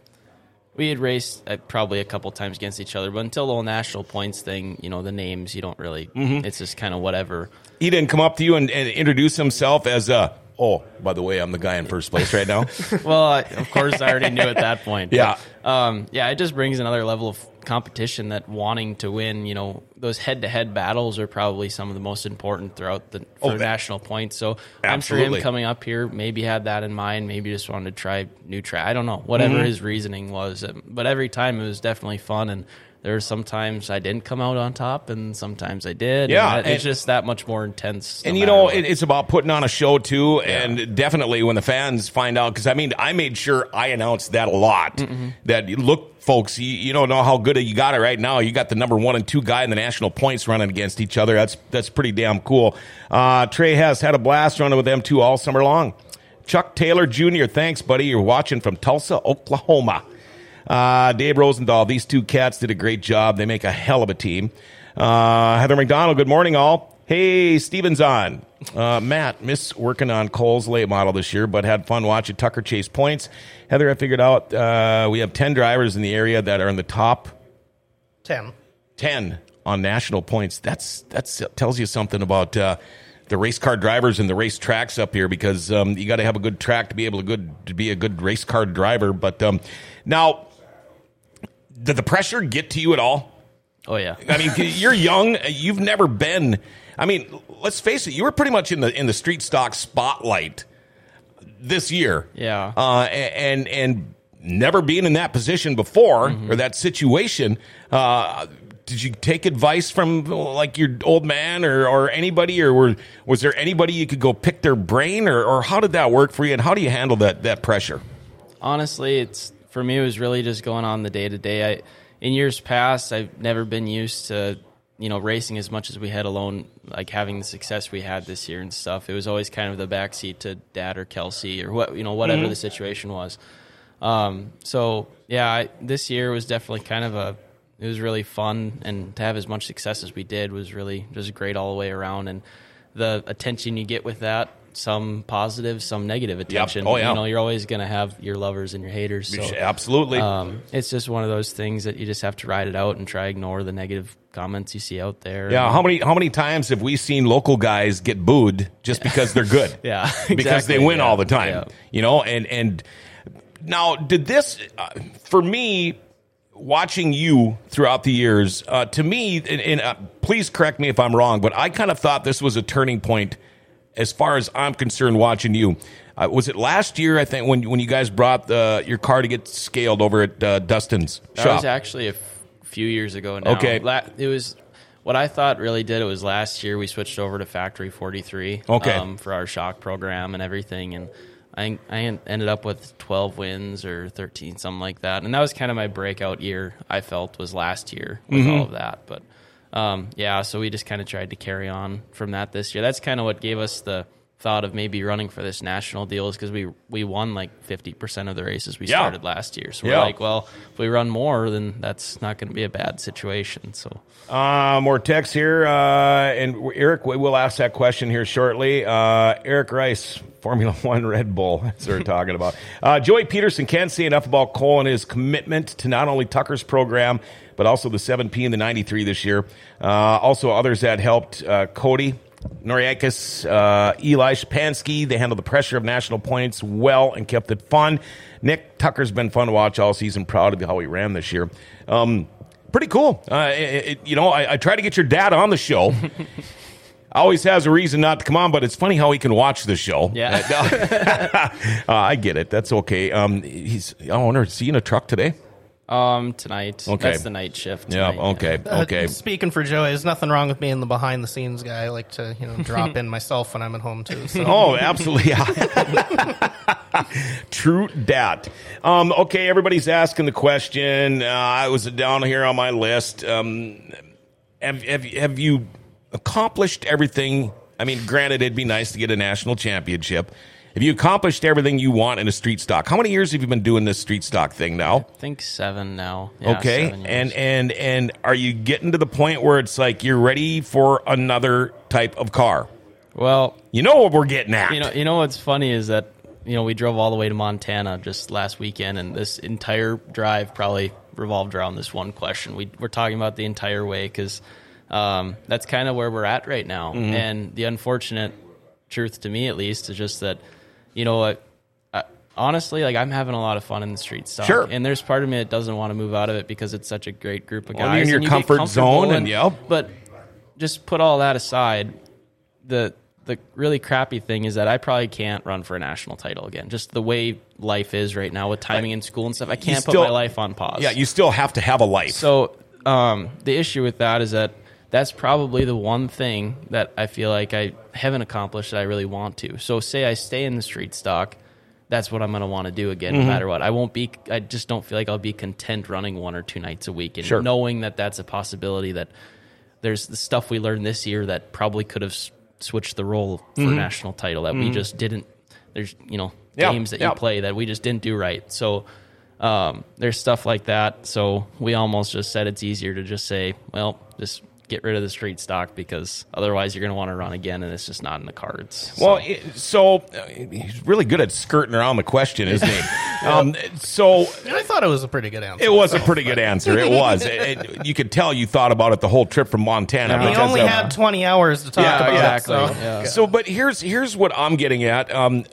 we had raced uh, probably a couple times against each other, but until the whole national points thing, you know, the names you don't really. Mm-hmm. It's just kind of whatever. He didn't come up to you and, and introduce himself as a. Oh, by the way, I'm the guy in first place right now. Well, I, of course, I already knew at that point. Yeah. But, um, yeah, it just brings another level of competition that wanting to win, you know, those head to head battles are probably some of the most important throughout the for Oh, national points. So I'm sure him coming up here maybe had that in mind, maybe just wanted to try new track. I don't know, whatever Mm-hmm. his reasoning was. Um, But every time it was definitely fun and there were sometimes I didn't come out on top, and sometimes I did. Yeah, and that- it's just that much more intense. no and you know, it, it's about putting on a show too, and definitely when the fans find out, because I mean, I made sure I announced that a lot. That look, folks, you, you don't know how good you got it right now. You got the number one and two guy in the national points running against each other. That's that's pretty damn cool. Uh, Trey has had a blast running with them two all summer long. Chuck Taylor Jr., thanks, buddy. You're watching from Tulsa, Oklahoma. Uh, Dave Rosendahl, these two cats did a great job. They make a hell of a team. Uh, Heather McDonald, good morning, all. Hey, Steven's on. Uh, Matt, miss working on Cole's late model this year, but had fun watching Tucker chase points. Heather, I figured out uh, we have 10 drivers in the area that are in the top 10. 10 on national points. That's that's tells you something about uh, the race car drivers and the race tracks up here because um, you got to have a good track to be able to good to be a good race car driver. But um, now, did the pressure get to you at all? Oh yeah. I mean, you're young. You've never been. I mean, let's face it. You were pretty much in the in the street stock spotlight this year. Yeah. Uh, and and never being in that position before Mm-hmm. or that situation. Uh, did you take advice from like your old man or, or anybody, or were, was there anybody you could go pick their brain, or, or how did that work for you, and how do you handle that that pressure? honestly, it's for me. It was really just going on the day to day. I in years past, I've never been used to you know racing as much as we had alone, like having the success we had this year and stuff. It was always kind of the backseat to Dad or Kelsey or what you know whatever the situation was. Um, so yeah, I, this year was definitely kind of a. It was really fun, and to have as much success as we did was really just great all the way around. And the attention you get with that, some positive, some negative attention. Oh, yeah. You know, you're always going to have your lovers and your haters. So, Absolutely. um, it's just one of those things that you just have to ride it out and try to ignore the negative comments you see out there. yeah. How many how many times have we seen local guys get booed just because they're good? Yeah, because they win yeah, all the time. yeah. You know, and and now did this uh, for me watching you throughout the years uh, to me and, and uh, please correct me if i'm wrong but i kind of thought this was a turning point as far as i'm concerned watching you uh, was it last year i think when when you guys brought the, your car to get scaled over at uh, dustin's That shop was actually a f- few years ago now. Okay. La- it was what I thought really did it was last year we switched over to Factory 43 Okay. um, for our shock program and everything. And I, I ended up with 12 wins or 13, something like that. And that was kind of my breakout year, I felt, was last year with Mm-hmm. all of that. But um, yeah, so we just kind of tried to carry on from that this year. That's kind of what gave us the thought of maybe running for this national deal is because we we won like 50% of the races we Yeah. started last year. So we're like, well, if we run more, then that's not going to be a bad situation. So Uh, more text here, uh, and Eric, we will ask that question here shortly. Uh, Eric Rice, Formula One Red Bull, that's what we're talking about. Uh, Joey Pederson can't say enough about Cole and his commitment to not only Tucker's program, but also the 7P and the 93 this year. Uh, also, others that helped uh, Cody. Noriakis, uh, Eli Shapansky, they handled the pressure of national points well and kept it fun. Nick Tucker's been fun to watch all season. Proud of how he ran this year. Um, pretty cool. Uh, it, it- you know, I, I try to get your dad on the show. Always has a reason not to come on, but it's funny how he can watch the show. yeah, uh, I get it. That's okay. Um, he's. I wonder. Is he in a truck today? um, tonight. Okay. that's the night shift. Yeah. tonight, Okay. Uh, Okay. speaking for Joey, there's nothing wrong with being the behind the scenes guy. I like to, you know, drop in myself when I'm at home too. So. Oh, absolutely. True dat. Um, okay, everybody's asking the question. Uh, I was down here on my list. Um, have, have, have you accomplished everything? I mean, granted, it'd be nice to get a national championship. If you accomplished everything you want in a street stock? How many years have you been doing this street stock thing now? I think seven now. Yeah, okay seven and and and are you getting to the point where it's like you're ready for another type of car well, you know what we're getting at you know, you know what's funny is that you know we drove all the way to Montana just last weekend, and this entire drive probably revolved around this one question. We we're talking about the entire way because um, that's kind of where we're at right now. Mm-hmm. And the unfortunate truth to me, at least, is just that you know what. I- Honestly, like I'm having a lot of fun in the streets. Sure. and there's part of me that doesn't want to move out of it because it's such a great group of Well, guys. you're in your and you comfort zone and- yep. But just put all that aside, the the really crappy thing is that I probably can't run for a national title again. Just the way life is right now with timing in school and stuff, I can't still- put my life on pause. yeah you still have to have a life So um, the issue with that is that that's probably the one thing that I feel like I haven't accomplished that I really want to. So say I stay in the street stock, that's what I'm going to want to do again, Mm-hmm. no matter what. I won't be. I just don't feel like I'll be content running one or two nights a week, and Sure. knowing that that's a possibility. That there's the stuff we learned this year that probably could have s- switched the role for national title that we just didn't. There's you know Mm-hmm. Yeah, games that yeah. you play that we just didn't do right. So um, there's stuff like that. So we almost just said it's easier to just say, well, just get rid of the street stock because otherwise you're going to want to run again, and it's just not in the cards. So- Well, it, so uh, he's really good at skirting around the question, isn't he? um, so I thought thought it was a pretty good answer. It was a pretty good answer. It was. It- it- you could tell you thought about it the whole trip from Montana. we because only of- had 20 hours to talk Yeah, about exactly. it. So. Yeah. So, but here's here's what I'm getting at. Um,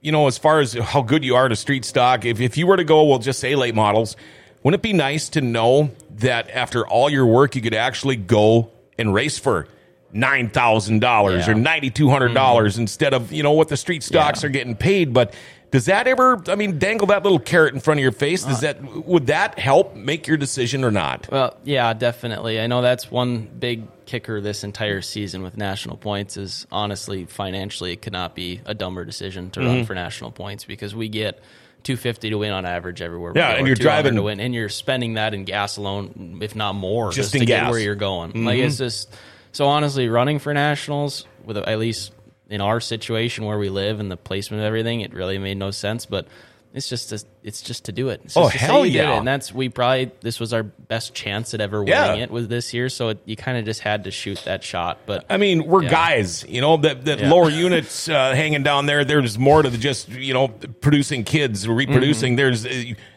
you know, as far as how good you are to street stock, if if you were to go, we'll just say late models, wouldn't it be nice to know that after all your work, you could actually go and race for nine thousand dollars or ninety two hundred dollars instead of you know what the street stocks Yeah. are getting paid, but. Does that ever? I mean, dangle that little carrot in front of your face. Does that would that help make your decision or not? Well, yeah, definitely. I know that's one big kicker this entire season with national points is honestly financially it could not be a dumber decision to Mm-hmm. run for national points because we get 250 to win on average everywhere. Yeah, and you're driving- to win, and you're spending that in gas alone, if not more, Just just, in to gas. Mm-hmm. get where you're going. Like it's just so honestly, running for nationals with at least in our situation where we live and the placement of everything, it really made no sense, but. It's just to, it's just to do it. It's Oh, hell yeah. it. And that's we probably this was our best chance at ever winning Yeah. it was this year. So it, you kind of just had to shoot that shot. But I mean, we're Yeah. guys, you know, that, that Yeah. lower units uh, hanging down there. There's more to the just, you know, producing kids, reproducing. There's, uh,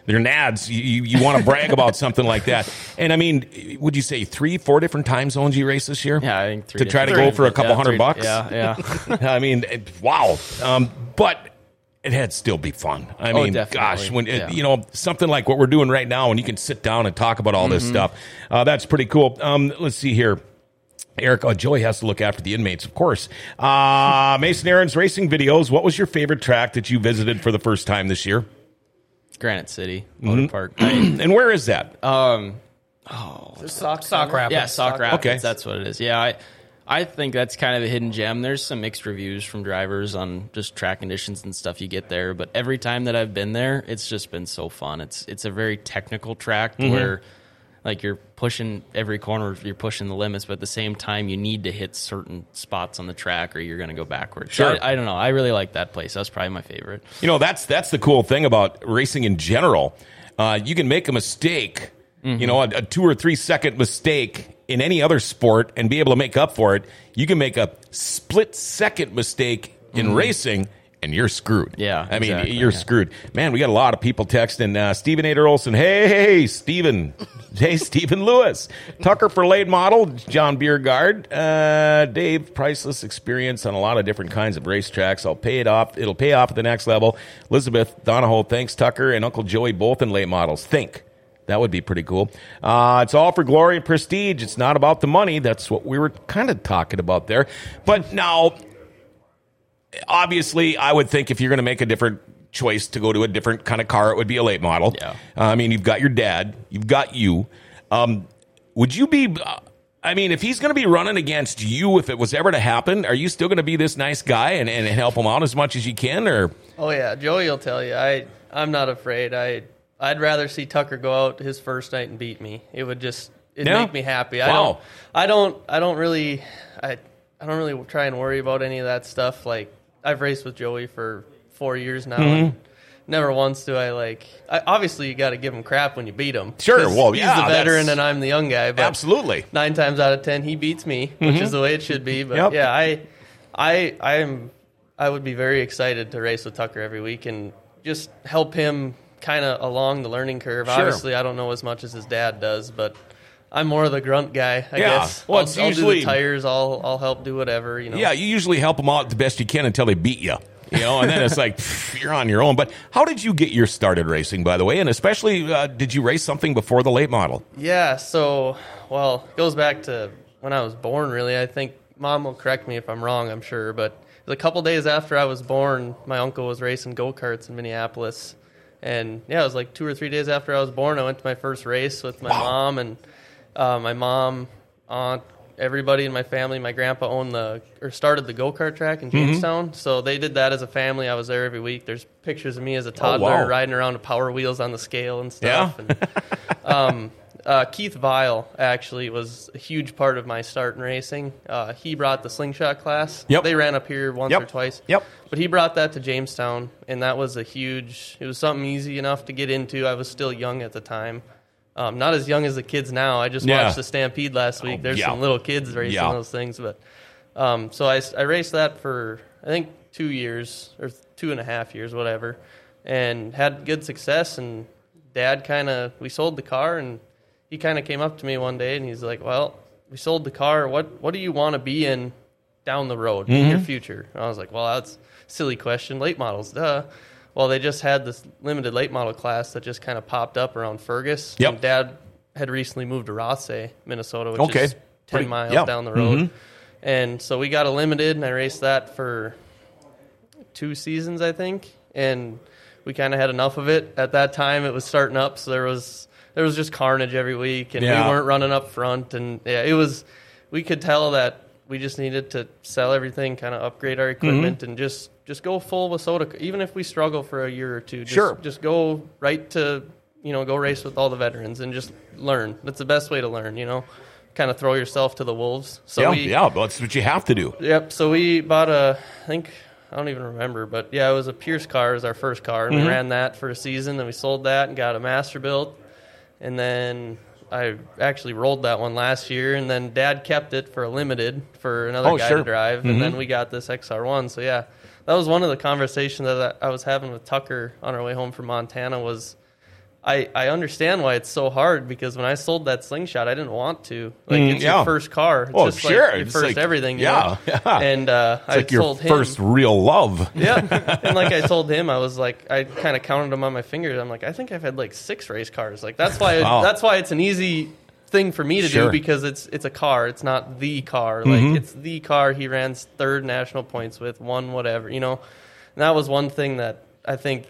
they're nads. You, you, want to brag about something like that. And I mean, would you say three, four different time zones you race this year? yeah, I think three To try to go for a couple hundred three- bucks? Yeah, yeah. I mean, wow. Um, but it had still be fun. I Oh, mean, definitely. gosh, when it, Yeah. you know something like what we're doing right now, and you can sit down and talk about all Mm-hmm. this stuff, uh, that's pretty cool. Um, let's see here. Eric, oh, Joey has to look after the inmates, of course. Uh, Mason Aaron's racing videos. What was your favorite track that you visited for the first time this year? Granite City Mm-hmm. Motor Park. I- And where is that? um, Sauk, Sauk Rapids. yeah, Sauk Rapids. Okay. That's what it is. Yeah, I I think that's kind of a hidden gem. There's some mixed reviews from drivers on just track conditions and stuff you get there, but every time that I've been there, it's just been so fun. It's it's a very technical track Mm-hmm. where like you're pushing every corner, you're pushing the limits, but at the same time, you need to hit certain spots on the track or you're going to go backwards. So Sure. I, I don't know. I really like that place. That's probably my favorite. You know, that's that's the cool thing about racing in general. Uh, you can make a mistake, you know, a, a two or three second mistake in any other sport and be able to make up for it. You can make a split second mistake in racing. And you're screwed. Yeah, I mean, exactly, you're yeah. screwed. Man, we got a lot of people texting. Uh, Stephen Ader Olson. Hey, hey, Stephen. hey, Stephen Lewis. Tucker for late model. John Biergard. Uh, Dave, priceless experience on a lot of different kinds of racetracks. I'll pay it off. It'll pay off at the next level. Elizabeth Donahoe. Thanks, Tucker and Uncle Joey, both in late models. Think. That would be pretty cool. Uh, it's all for glory and prestige. It's not about the money. That's what we were kind of talking about there. But now, obviously, I would think if you're going to make a different choice to go to a different kind of car, it would be a late model. Yeah. Uh, I mean, you've got your dad, you've got you. Um, would you be? Uh, I mean, if he's going to be running against you, if it was ever to happen, are you still going to be this nice guy and, and help him out as much as you can? Or Oh yeah, Joey will tell you. I I'm not afraid. I I'd rather see Tucker go out his first night and beat me. It would just it'd Yeah? make me happy. I don't I don't I don't really I I don't really try and worry about any of that stuff. Like I've raced with Joey for four years now. Mm-hmm. And never once do I like. I, obviously, you got to give him crap when you beat him. Sure, well, he's yeah, the veteran and I'm the young guy. But absolutely, nine times out of ten he beats me, which is the way it should be. But Yep. yeah, I, I, I am, I would be very excited to race with Tucker every week and just help him kind of along the learning curve. Sure. Obviously, I don't know as much as his dad does, but I'm more of the grunt guy. I Yeah. guess. Well, I'll, it's I'll usually- do the tires. I'll, I'll help do whatever. You know. yeah. You usually help them out the best you can until they beat you. You know, and then it's like pff, you're on your own. But how did you get your started racing, by the way? And especially, uh, did you race something before the late model? Yeah, so well, it goes back to when I was born really. I think mom will correct me if I'm wrong, I'm sure, but a couple days after I was born, my uncle was racing go-karts in Minneapolis. And yeah, it was like 2 or 3 days after I was born, I went to my first race with my mom and uh, my mom, aunt, everybody in my family. My grandpa owned the or started the go-kart track in Jamestown, so they did that as a family. I was there every week. There's pictures of me as a toddler wow. riding around with power wheels on the scale and Yeah? stuff. And, um, uh, Keith Vile actually was a huge part of my start in racing. Uh, he brought the slingshot class. Yep. They ran up here once Yep. or twice. Yep. But he brought that to Jamestown, and that was a huge. It was something easy enough to get into. I was still young at the time. Um, not as young as the kids now. I just Yeah. watched the Stampede last week. Oh, There's yeah. some little kids racing Yeah. those things, but um, so I, I raced that for I think two years or two and a half years, whatever, and had good success and Dad kind of we sold the car, and he kind of came up to me one day, and he's like, "Well, we sold the car. What what do you want to be in down the road in your mm-hmm. future?" And I was like, "Well, that's a silly question. Late models, duh." Well, they just had this limited late model class that just kind of popped up around Fergus. Yep. And Dad had recently moved to Rothsay, eh, Minnesota, which Okay. is ten Pretty- miles yeah. down the road. Mm-hmm. And so we got a limited, and I raced that for two seasons, I think, and we kind of had enough of it. At that time, it was starting up, so there was there was just carnage every week, and Yeah. we weren't running up front, and yeah, it was. We could tell that we just needed to sell everything, kind of upgrade our equipment, Mm-hmm. and just just go full Wissota. Even if we struggle for a year or two, just, Sure. just go right to you know go race with all the veterans and just learn. That's the best way to learn, you know. Kind of throw yourself to the wolves. So yeah, we, yeah, but that's what you have to do. Yep. So we bought a, I think I don't even remember, but yeah, it was a Pierce car. It was our first car, and we ran that for a season. Then we sold that and got a Mastersbilt, and then I actually rolled that one last year. And then Dad kept it for a limited for another Oh, guy sure. to drive, and then mm-hmm. we got this XR1. So yeah, that was one of the conversations that I was having with Tucker on our way home from Montana. Was I, I understand why it's so hard because when I sold that slingshot, I didn't want to. Like Mm, it's yeah. your first car. It's Oh, just sure. Like your first like- everything. Yeah, know? yeah. And uh, I like your told him first real love. yeah. And like I told him, I was like, I kind of counted them on my fingers. I'm like, I think I've had like six race cars. Like that's why Wow. that's why it's an easy thing for me to Sure. do because it's it's a car. It's not the car. Like Mm-hmm. it's the car he ran third national points with, one whatever. You know, and that was one thing that I think,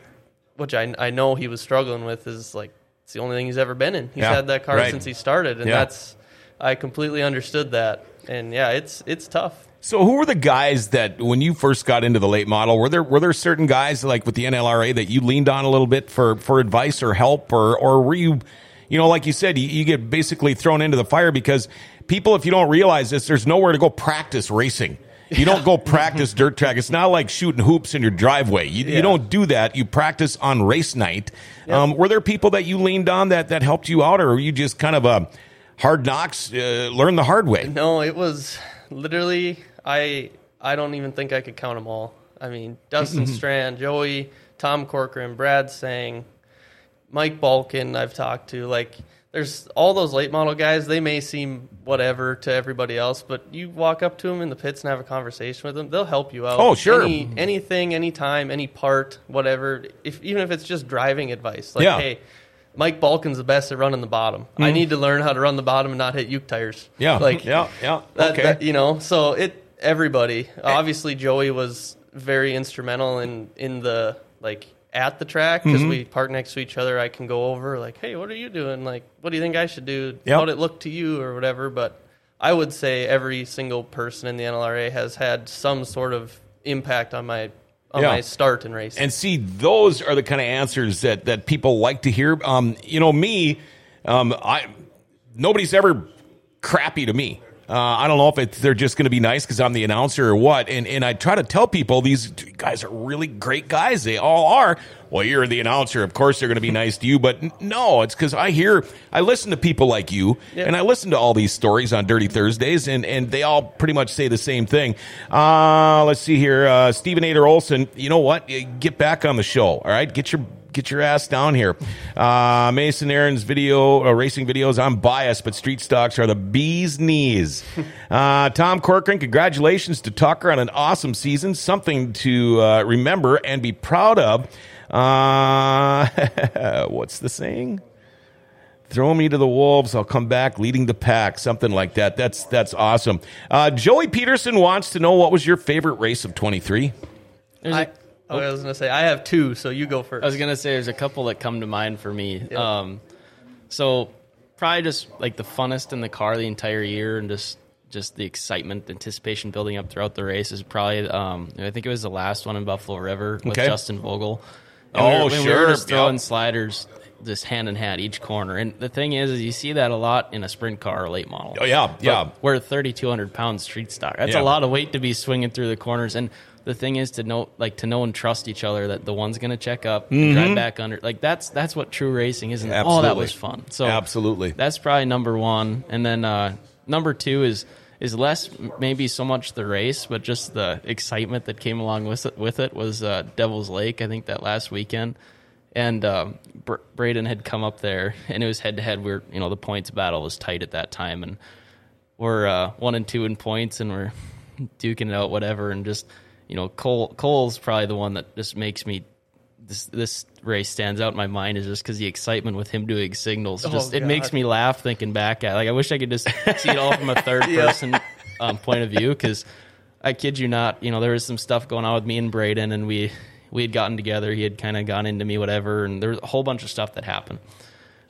which I I know he was struggling with, is like it's the only thing he's ever been in. He's Yeah, had that car right. since he started, and Yeah. that's I completely understood that. And yeah, it's it's tough. So who were the guys that when you first got into the late model were there were there certain guys like with the NLRA that you leaned on a little bit for for advice or help or or were you you know like you said you, you get basically thrown into the fire because people if you don't realize this there's nowhere to go practice racing. You don't go practice dirt track. It's not like shooting hoops in your driveway. You, you don't do that. You practice on race night. Um, were there people that you leaned on that that helped you out, or were you just kind of a hard knocks, uh, learn the hard way? No, it was literally I I don't even think I could count them all. I mean, Dustin Strand, Joey, Tom Corcoran, Brad Sang, Mike Balkin. I've talked to like. There's all those late model guys. They may seem whatever to everybody else, but you walk up to them in the pits and have a conversation with them. They'll help you out. Oh, sure. Any, anything, anytime, any part, whatever. If even if it's just driving advice, like, Yeah. hey, Mike Balkin's the best at running the bottom. I need to learn how to run the bottom and not hit uke tires. Mm-hmm. Yeah, like yeah, yeah. that, okay. that- you know, so it everybody. Obviously, Joey was very instrumental in in the like at the track because Mm-hmm. we park next to each other. I can go over like, hey, what are you doing? Like, what do you think I should do? Yep. How'd it look to you or whatever? But I would say every single person in the NLRA has had some sort of impact on my on Yeah. my start in racing. And see, those are the kind of answers that that people like to hear. Um, you know, me, um, I nobody's ever crappy to me. Uh, I don't know if it's, they're just going to be nice because I'm the announcer or what. And and I try to tell people these guys are really great guys. They all are. Well, you're the announcer. Of course, they're going to be nice to you. But n- no, it's because I hear, I listen to people like you, and I listen to all these stories on Dirty Thursdays, and, and they all pretty much say the same thing. Uh, let's see here. Uh, Stephen Ader Olson, you know what? Get back on the show. All right. Get your get your ass down here. Uh, Mason Aaron's video, uh, racing videos. I'm biased, but street stocks are the bee's knees. Uh, Tom Corcoran, congratulations to Tucker on an awesome season. Something to uh, remember and be proud of. Uh, what's the saying? Throw me to the wolves. I'll come back leading the pack. Something like that. That's that's awesome. Uh, Joey Pederson wants to know what was your favorite race of 23. There's I, a- oh, I was gonna say I have two, so you go first. I was gonna say there's a couple that come to mind for me. Um, so probably just like the funnest in the car the entire year, and just just the excitement, anticipation building up throughout the race is probably. Um, I think it was the last one in Buffalo River with Okay. Justin Vogel. Oh, we were, when We sure. were just throwing Yep. sliders just hand in hand each corner, and the thing is, is you see that a lot in a sprint car or late model. Oh, yeah, But yeah. We're 3,200 pounds street stock. That's Yeah. a lot of weight to be swinging through the corners. And the thing is to know, like, to know and trust each other that the one's going to check up, and drive back under. Like that's that's what true racing is. And oh, Mm-hmm. That was fun. So Absolutely. that's probably number one. And then uh, number two is is less maybe so much the race, but just the excitement that came along with it. With it was uh, Devil's Lake. I think that last weekend. and um, Br- Braden had come up there, and it was head to head. We're you know the points battle was tight at that time, and we're uh, one and two in points, and we're duking it out, whatever, and just you know Cole Cole's probably the one that just makes me. This this race stands out in my mind is just because the excitement with him doing signals. Just it makes me laugh thinking back at. Like I wish I could just see it all from a third person um, point of view because I kid you not, you know, there was some stuff going on with me and Braden, and we we had gotten together. He had kind of gone into me, whatever, and there was a whole bunch of stuff that happened.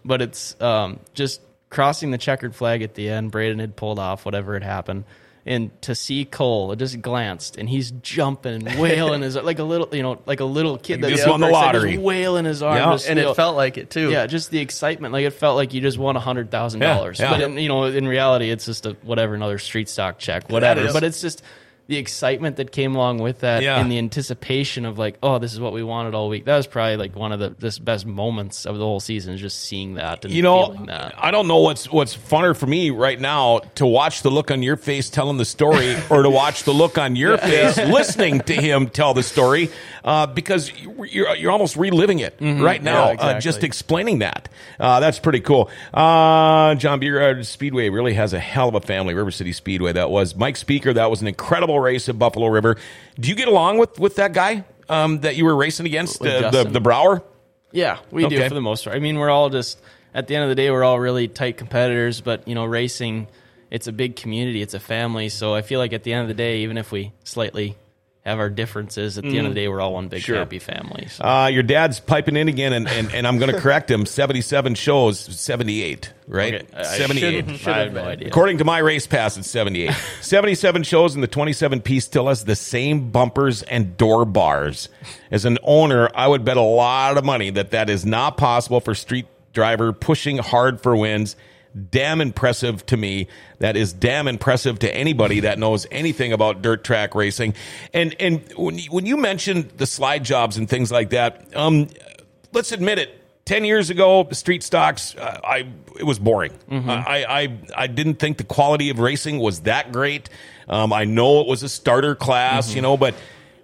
But it's um, just crossing the checkered flag at the end. Braden had pulled off, whatever had happened. And to see Cole, it just glanced, and he's jumping and wailing his like a little, you know, like a little kid that just won the lottery. wailing his arm, Yeah. just, and you know, it felt like it too. yeah, just the excitement. Like it felt like you just won a hundred thousand Yeah, dollars. yeah. But in, you know, in reality, it's just a whatever another street stock check, whatever. But it's just the excitement that came along with that, Yeah. and the anticipation of like, oh, this is what we wanted all week. That was probably like one of the this best moments of the whole season. Is just seeing that and You know, feeling that. I don't know what's what's funner for me right now to watch the look on your face telling the story, or to watch the look on your face listening to him tell the story, uh, because you're you're almost reliving it right now, Mm-hmm. Yeah, uh, just explaining that. Uh, that's pretty cool. Uh, John Beard Speedway really has a hell of a family. River City Speedway. That was Mike Speaker. That was an incredible race at Buffalo River. Do you get along with with that guy um, that you were racing against, uh, the the Brower? Yeah, we Okay. do for the most part. I mean, we're all just at the end of the day, we're all really tight competitors. But you know, racing, it's a big community, it's a family. So I feel like at the end of the day, even if we slightly have our differences, at the end of the day, we're all one big Sure. happy family. So. Uh, your dad's piping in again, and, and, and I'm going to correct him. 77 shows, 78, right? Okay, I- I 78. shouldn't- I have no idea. According to my race pass, it's 78. 77 shows, and the 27 piece still has the same bumpers and door bars. As an owner, I would bet a lot of money that that is not possible for street driver pushing hard for wins. Damn impressive to me. That is damn impressive to anybody that knows anything about dirt track racing. And and when you, when you mentioned the slide jobs and things like that, um, let's admit it. Ten years ago, street stocks, uh, I it was boring. I, I I didn't think the quality of racing was that great. Um, I know it was a starter class, you know, but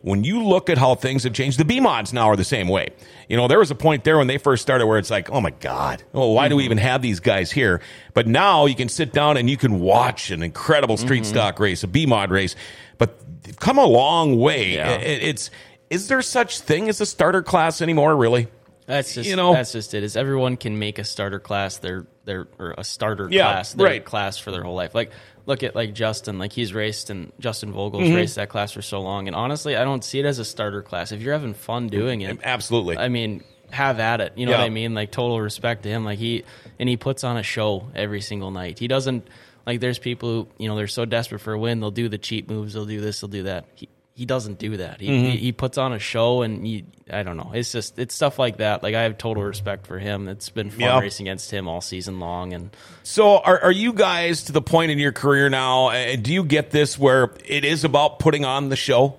when you look at how things have changed, the B mods now are the same way. You know, there was a point there when they first started where it's like, oh my God, oh, why do we mm-hmm. even have these guys here? But now you can sit down and you can watch an incredible street mm-hmm. stock race, a B mod race. But they've come a long way. Yeah. It- it's is there such thing as a starter class anymore? Really? That's just you know- that's just it. Is everyone can make a starter class their their or a starter Yeah, class their right. class for their whole life. Like look at like Justin, like he's raced and Justin Vogel's Mm-hmm. raced that class for so long. And honestly, I don't see it as a starter class. If you're having fun doing it, Absolutely. I mean, have at it. You know Yeah. what I mean? Like total respect to him. Like he and he puts on a show every single night. He doesn't like there's people who, you know, they're so desperate for a win, they'll do the cheap moves, they'll do this, they'll do that. He he doesn't do that. He Mm-hmm. he, he puts on a show and he, I don't know. It's just it's stuff like that. Like I have total respect for him. It's been fun Yeah. racing against him all season long and So, are, are you guys to the point in your career now? Uh, do you get this where it is about putting on the show?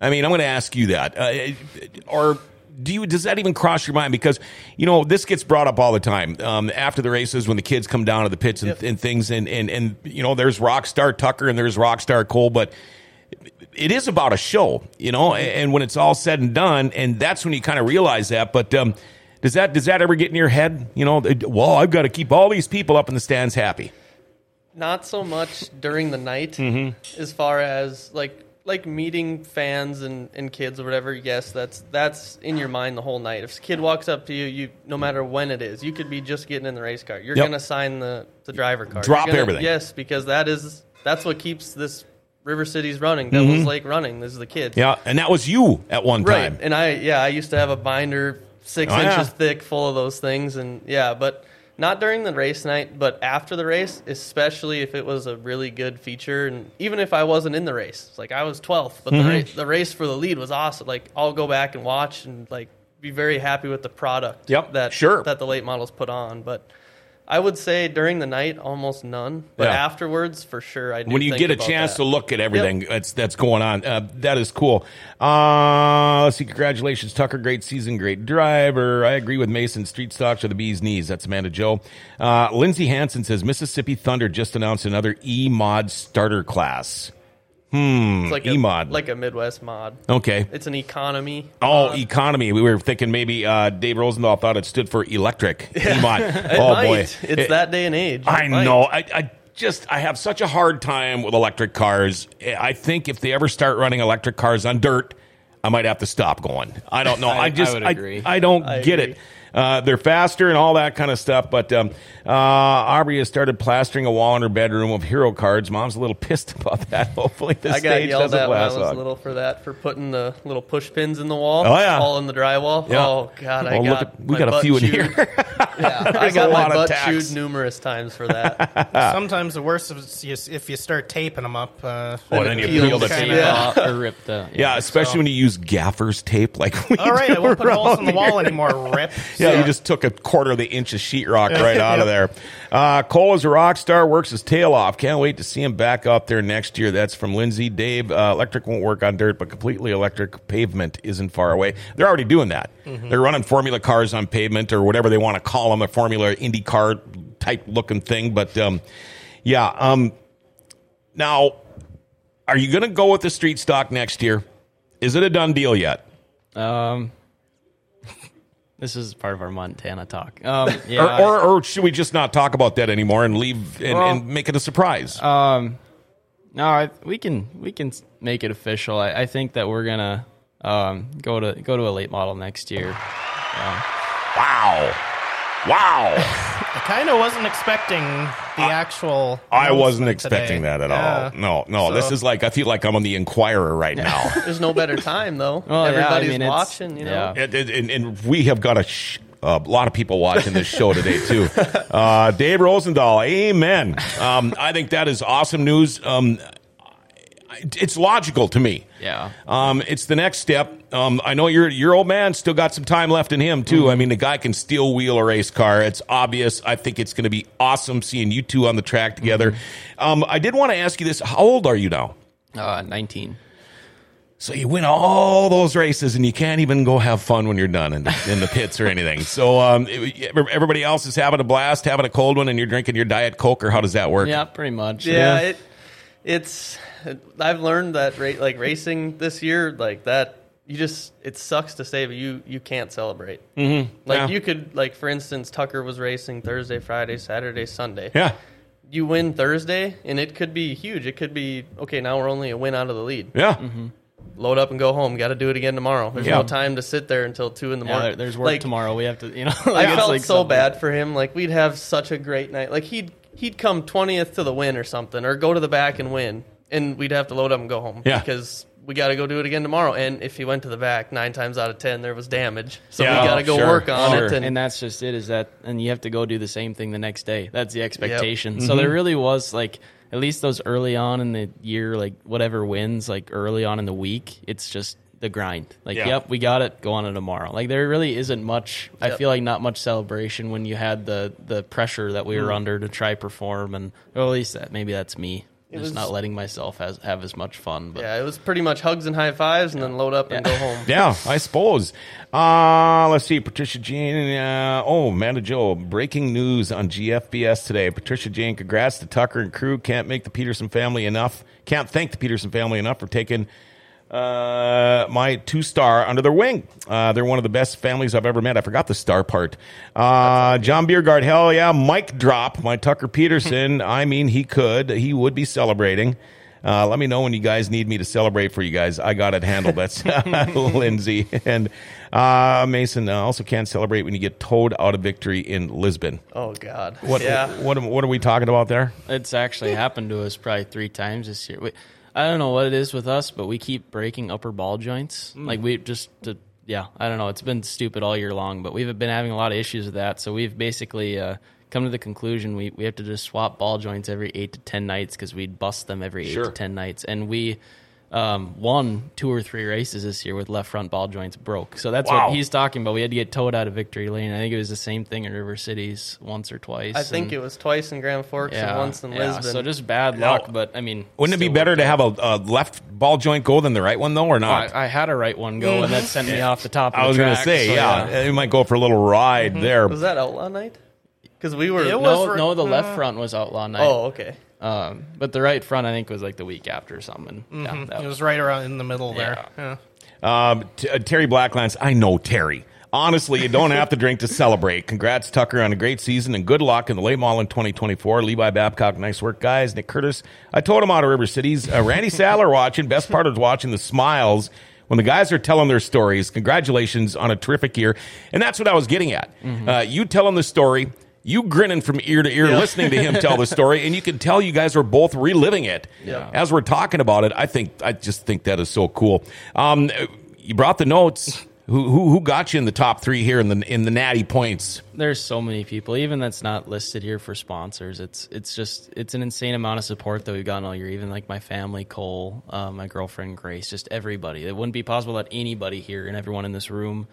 I mean, I'm going to ask you that, uh, or do you? Does that even cross your mind? Because you know this gets brought up all the time um, after the races when the kids come down to the pits and, and things, and, and and you know there's Rockstar Tucker and there's Rockstar Cole, but it is about a show, you know, and when it's all said and done, and that's when you kind of realize that. But um, does that does that ever get in your head? You know, well, I've got to keep all these people up in the stands happy. Not so much during the night, Mm-hmm. as far as like like meeting fans and, and kids or whatever. Yes, that's that's in your mind the whole night. If a kid walks up to you, you no matter when it is, you could be just getting in the race car. You're Yep. gonna sign the the driver card. Drop gonna- everything. Yes, because that is that's what keeps this River City's running. Devil's Lake running. This is the kids. Mm-hmm. Yeah, and that was you at one Right. time. And I yeah, I used to have a binder six Oh, yeah. inches thick full of those things and yeah, but not during the race night, but after the race, especially if it was a really good feature and even if I wasn't in the race. Like I was twelfth, but Mm-hmm. the race the race for the lead was awesome. Like I'll go back and watch and like be very happy with the product Yep, that sure. that the late models put on. But I would say during the night, almost none. But Yeah. afterwards, for sure, I do when you get a chance that. to look at everything that's that's going on, uh, that is cool. Uh, let's see, congratulations, Tucker. Great season, great driver. I agree with Mason. Street stocks are the bee's knees. That's Amanda Joe. Uh, Lindsay Hansen says Mississippi Thunder just announced another E mod starter class. Hmm. It's like a, E-mod. like a Midwest mod. Okay. It's an economy. Oh, mod. economy. We were thinking maybe uh, Dave Rosendahl thought it stood for electric. E-mod. Oh might. boy, It's It- that day and age. It I might. know. I, I just I have such a hard time with electric cars. I think if they ever start running electric cars on dirt, I might have to stop going. I don't know. I, I- I just would I, agree. I don't I get agree. it. Uh, they're faster and all that kind of stuff. But um, uh, Aubrey has started plastering a wall in her bedroom of hero cards. Mom's a little pissed about that. Hopefully, the I got stage yelled doesn't at when I was long. little for that for putting the little push pins in the wall. Oh, yeah. all in the drywall. Yeah. Oh god, I Well, look got at- we my got a butt few in chewed. here. yeah, I There's a got lot my of butt tacks. chewed numerous times for that. Sometimes the worst is you, if you start taping them up. Uh, Oh, it then you peel the tape Yeah. off or rip the Yeah, especially when you use gaffer's tape like we All right, I won't put holes in the wall anymore. Rip. Yeah, you just took a quarter of the inch of sheetrock right out of there. Uh, Cole is a rock star, works his tail off. Can't wait to see him back out there next year. That's from Lindsay. Dave, uh, electric won't work on dirt, but completely electric pavement isn't far away. They're already doing that. They're running Formula cars on pavement or whatever they want to call them, a Formula Indy car type looking thing. But um, yeah, um, now, are you going to go with the street stock next year? Is it a done deal yet? Um, this is part of our Montana talk. Um, yeah, or, or, or should we just not talk about that anymore and leave and, Well- and make it a surprise? um, no, I, we can we can make it official. I, I think that we're gonna um, go to go to a late model next year. wow. Wow. I kind of wasn't expecting the actual. I wasn't expecting today. that at Yeah. all. No, no. This is like, I feel like I'm on the Enquirer right now. There's no better time though. Well, yeah, I Everybody's mean, it's- watching. You know, yeah. and, and- and- and we have got a, sh- a lot of people watching this show today, too. Uh, Dave Rosendahl, amen. Um, I think that is awesome news. Um, it's logical to me. Yeah. Um, it's the next step. Um, I know your your old man still got some time left in him too. I mean, the guy can still wheel a race car. It's obvious. I think it's going to be awesome seeing you two on the track together. Um, I did want to ask you this: How old are you now? Uh, Nineteen. So you win all those races, and you can't even go have fun when you're done in the, in the pits or anything. So um, it- everybody else is having a blast, having a cold one, and you're drinking your diet coke, or how does that work? Yeah, pretty much. yeah, it it's I've learned that ra- like racing this year like that you just it sucks to say but you you can't celebrate. Mm-hmm. Like Yeah. you could like for instance Tucker was racing Thursday, Friday, Saturday, Sunday. Yeah. You win Thursday and it could be huge. It could be okay, now we're only a win out of the lead. Yeah. Load up and go home. Got to do it again tomorrow. There's Yeah. no time to sit there until 2 in the morning. there- there's work Like, tomorrow. We have to, you know. I like, it's felt like so something- bad for him. Like we'd have such a great night. Like he'd he'd come twentieth to the win or something, or go to the back and win, and we'd have to load up and go home Yeah. because we got to go do it again tomorrow. And if he went to the back, nine times out of ten there was damage, so Yeah, we got to go sure, work on sure. it. And, and that's just it is that and you have to go do the same thing the next day that's the expectation so Mm-hmm. there really was like at least those early on in the year like whatever wins like early on in the week it's just the grind like Yeah. yep we got it go on to tomorrow like there really isn't much i feel like not much celebration when you had the the pressure that we were Mm. under to try perform and or at least that maybe that's me It just was- not letting myself has, have as much fun but yeah, it was pretty much hugs and high fives, and then load up and go home. Yeah, I suppose. Uh, let's see. Patricia Jean. Uh, oh, Amanda Joe. Breaking news on GFBS today. Patricia Jane, congrats to Tucker and crew. Can't make the Pederson family enough. Can't thank the Pederson family enough for taking uh, my two star under their wing. Uh, they're one of the best families I've ever met. I forgot the star part. Uh, John Beergard, hell yeah. Mike drop. My Tucker Pederson. I mean, he could. He would be celebrating. Uh, let me know when you guys need me to celebrate for you guys. I got it handled. That's Lindsay. And uh, Mason also can't celebrate when you get towed out of victory in Lisbon. Oh God, What, yeah. what, what are we talking about there? It's actually happened to us probably three times this year. We, I don't know what it is with us, but we keep breaking upper ball joints. Like we just, uh, yeah, I don't know. It's been stupid all year long, but we've been having a lot of issues with that. So we've basically uh, come to the conclusion we, we have to just swap ball joints every eight to ten nights because we'd bust them every eight Sure. to ten nights, and we. Um, won two or three races this year with left front ball joints broke. So that's Wow. what he's talking about. We had to get towed out of Victory Lane. I think it was the same thing in River Cities once or twice. I think and- it was twice in Grand Forks and once in yeah, Lisbon. So just bad No. luck, but I mean, Wouldn't it be better to out. have a, a left ball joint go than the right one, though, or not? I, I had a right one go, and that sent me off the top. Of I was going to say, so, yeah, you might go for a little ride there. was that outlaw night? Because we were. It was No, re- no, the left uh, front was outlaw night. oh, okay. Um, but the right front, I think, was like the week after or something. Yeah, that Mm-hmm. It was right around in the middle there. Yeah. Yeah. Um, T- uh, Terry Blacklands, I know Terry. Honestly, you don't have to drink to celebrate. Congrats, Tucker, on a great season and good luck in the late model in 2024. Levi Babcock, nice work, guys. Nick Curtis, I told him out of River Cities. Uh, Randy Sadler watching. Best part was watching the smiles when the guys are telling their stories. Congratulations on a terrific year. And that's what I was getting at. Uh, you telling the story, you grinning from ear to ear, listening to him tell the story, and you can tell you guys are both reliving it Yeah. as we're talking about it. I think I just think that is so cool. Um, you brought the notes. Who, who who got you in the top three here in the in the natty points? there's so many people, even that's not listed here for sponsors. It's it's just it's an insane amount of support that we've gotten all year. Even like my family, Cole, uh, my girlfriend Grace, just everybody. It wouldn't be possible that anybody here and everyone in this room,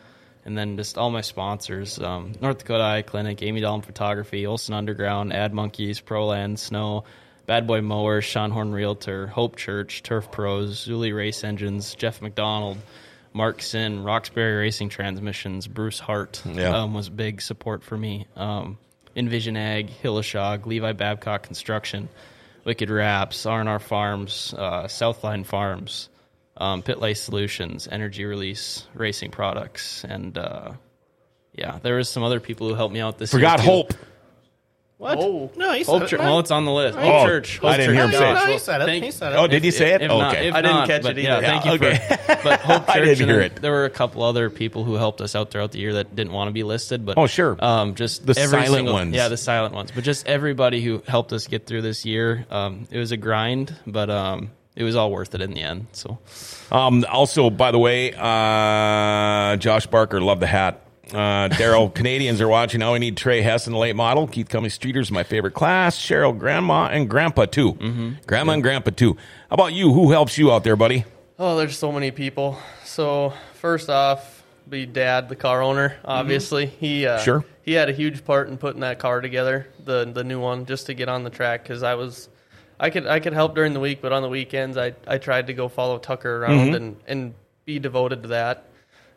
and then just all my sponsors: um, North Dakota Eye Clinic, Amy Dolan Photography, Olson Underground, Ad Monkeys, Proland, Snow. Bad Boy Mower, Sean Horn Realtor, Hope Church, Turf Pros, Zuli Race Engines, Jeff McDonald, Mark Sin, Roxbury Racing Transmissions, Bruce Hart Yeah. um, was big support for me. Um, Envision Ag, Hillishog, Levi Babcock Construction, Wicked Wraps, R&R Farms, uh, Southline Farms, um, Pit Lice Solutions, Energy Release Racing Products, and uh, yeah, there was some other people who helped me out this Forgot year. too. Hope. What? Oh. No, he said Hope it. Church. Well, it's on the list. Hope Oh, Church. I didn't Church. hear him no, say it. no, he said it. Thank- he said it. Oh, did he say it? If not, okay. if I didn't not, catch but it Yeah, either. thank you okay. for. But Hope Church. I didn't hear it. There were a couple other people who helped us out throughout the year that didn't want to be listed. But Oh, sure. um, just The every silent single, ones. Yeah, the silent ones. But just everybody who helped us get through this year. Um, it was a grind, but um, it was all worth it in the end. So Um, also, by the way, uh, Josh Barker, love the hat. Uh, Daryl, Canadians are watching. Now we need Trey Hess in the late model. Keith Cummings Streeter's my favorite class. Cheryl, Grandma, and Grandpa, too. Mm-hmm. Grandma and Grandpa, too. How about you? Who helps you out there, buddy? Oh, there's so many people. So first off, be Dad, the car owner. Obviously, he uh, Sure. he had a huge part in putting that car together, the the new one, just to get on the track. Because I was, I could I could help during the week, but on the weekends, I I tried to go follow Tucker around and and be devoted to that.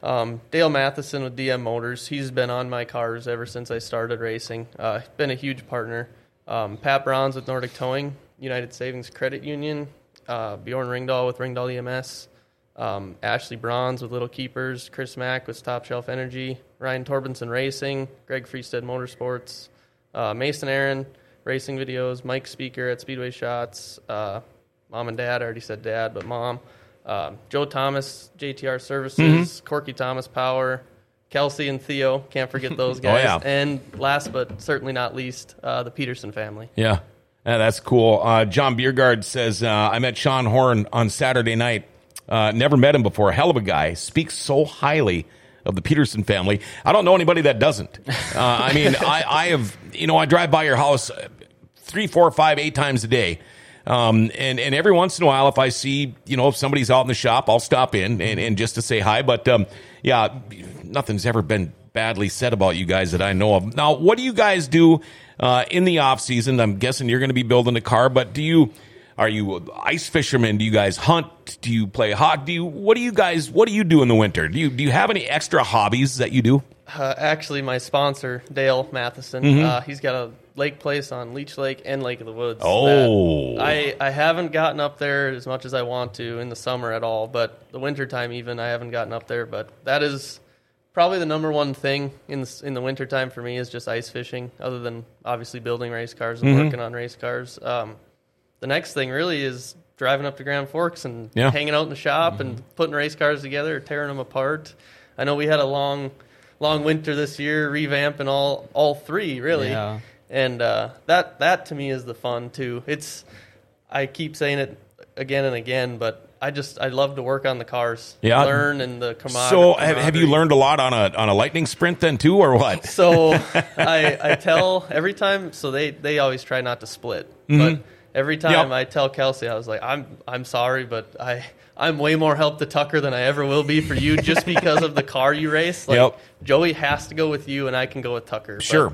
Um, Dale Matheson with DM Motors, he's been on my cars ever since I started racing. Uh, been a huge partner. Um, Pat Browns with Nordic Towing, United Savings Credit Union, uh, Bjorn Ringdahl with Ringdahl EMS, um, Ashley Bronze with Little Keepers, Chris Mack with Top Shelf Energy, Ryan Torbenson Racing, Greg Freestead Motorsports, uh, Mason Aaron Racing Videos, Mike Speaker at Speedway Shots, uh, Mom and Dad, I already said Dad, but Mom, um, Joe Thomas, JTR Services, Corky Thomas Power, Kelsey and Theo, can't forget those guys, yeah. and last but certainly not least, uh, the Pederson family. Yeah. Yeah, that's cool. Uh, John Biergard says, uh, I met Sean Horn on Saturday night. Uh, never met him before. Hell of a guy. Speaks so highly of the Pederson family. I don't know anybody that doesn't. Uh, I mean, I, I have, you know, I drive by your house three, four, five, eight times a day. Um, and, and every once in a while, if I see, you know, if somebody's out in the shop, I'll stop in and, and just to say hi. But, um, yeah, nothing's ever been badly said about you guys that I know of. Now, what do you guys do uh, in the off season? I'm guessing you're going to be building a car, but do you are you ice fishermen? Do you guys hunt? Do you play hockey? Do you what do you guys what do you do in the winter? Do you do you have any extra hobbies that you do? Uh, actually, my sponsor, Dale Matheson, Mm-hmm. uh, he's got a lake place on Leech Lake and Lake of the Woods. Oh. I, I haven't gotten up there as much as I want to in the summer at all, but the wintertime even, I haven't gotten up there. But that is probably the number one thing in the, in the wintertime for me is just ice fishing, other than obviously building race cars and Mm-hmm. working on race cars. Um, the next thing really is driving up to Grand Forks and Yeah. hanging out in the shop and putting race cars together, tearing them apart. I know we had a long, long winter this year, revamping all all three really, Yeah. And uh, that that to me is the fun too. It's I keep saying it again and again, but I just I love to work on the cars, Yeah. learn and the camaraderie. So have, have you learned a lot on a on a lightning sprint then too, or what? So I, I tell every time. So they, they always try not to split, but every time Mm-hmm. Yep. I tell Kelsey, I was like, I'm I'm sorry, but I I'm way more help to Tucker than I ever will be for you, just because of the car you race. Like Yep. Joey has to go with you, and I can go with Tucker. But Sure.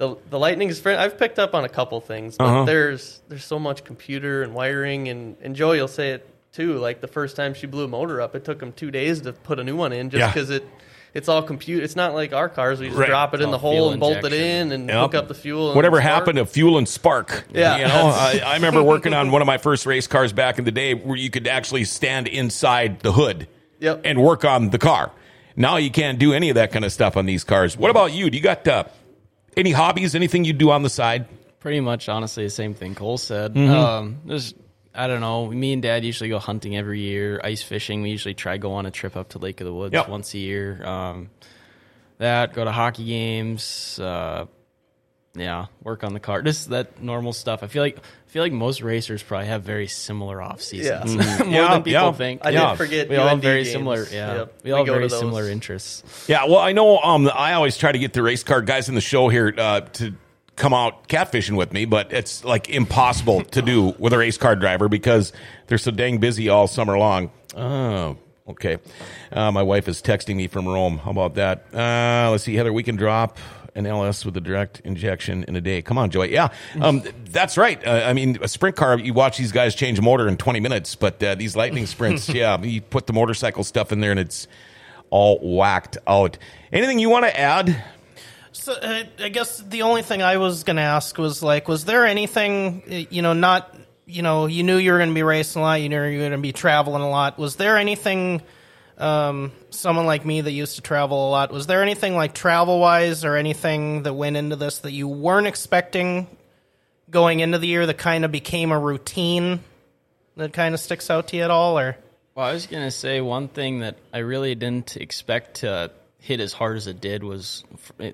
The the lightning sprint, I've picked up on a couple things, but Uh-huh. there's there's so much computer and wiring, and and Joey will say it too. Like the first time she blew a motor up, it took him two days to put a new one in, just Yeah. because it it's all compute. It's not like our cars. We just Right. drop it in the hole fuel and bolt it in and Yep. hook up the fuel. and Whatever spark. happened to fuel and spark? Yeah. you know, I, I remember working on one of my first race cars back in the day, where you could actually stand inside the hood Yep. and work on the car. Now you can't do any of that kind of stuff on these cars. What about you? Do you got uh, any hobbies? Anything you do on the side? Pretty much, honestly, the same thing Cole said. Mm-hmm. Um, there's, I don't know. Me and Dad usually go hunting every year. Ice fishing. We usually try go on a trip up to Lake of the Woods Yep. once a year. Um, that go to hockey games. Uh, yeah, work on the car. Just that normal stuff. I feel like feel like most racers probably have very similar off seasons. Yeah. More Yeah, than people yeah. think. I Yeah. did forget. we all have very games. similar. Yeah, Yep. we all have very similar interests. Yeah, well, I know. Um, I always try to get the race car guys in the show here uh, to come out catfishing with me, but it's like impossible to do with a race car driver because they're so dang busy all summer long. Oh, okay. Uh, my wife is texting me from Rome. How about that? Uh, let's see, Heather. We can drop an LS with a direct injection in a day. Come on, Joey. Yeah, um, that's right. Uh, I mean, a sprint car. You watch these guys change motor in twenty minutes, but uh, these lightning sprints, yeah, you put the motorcycle stuff in there and it's all whacked out. Anything you want to add? So uh, I guess the only thing I was going to ask was like, was there anything, uh, you know, not, you know, you knew you were going to be racing a lot, you knew you were going to be traveling a lot. Was there anything, um, someone like me that used to travel a lot, was there anything like travel wise or anything that went into this that you weren't expecting going into the year that kind of became a routine that kind of sticks out to you at all? Or Well, I was gonna say one thing that I really didn't expect to hit as hard as it did was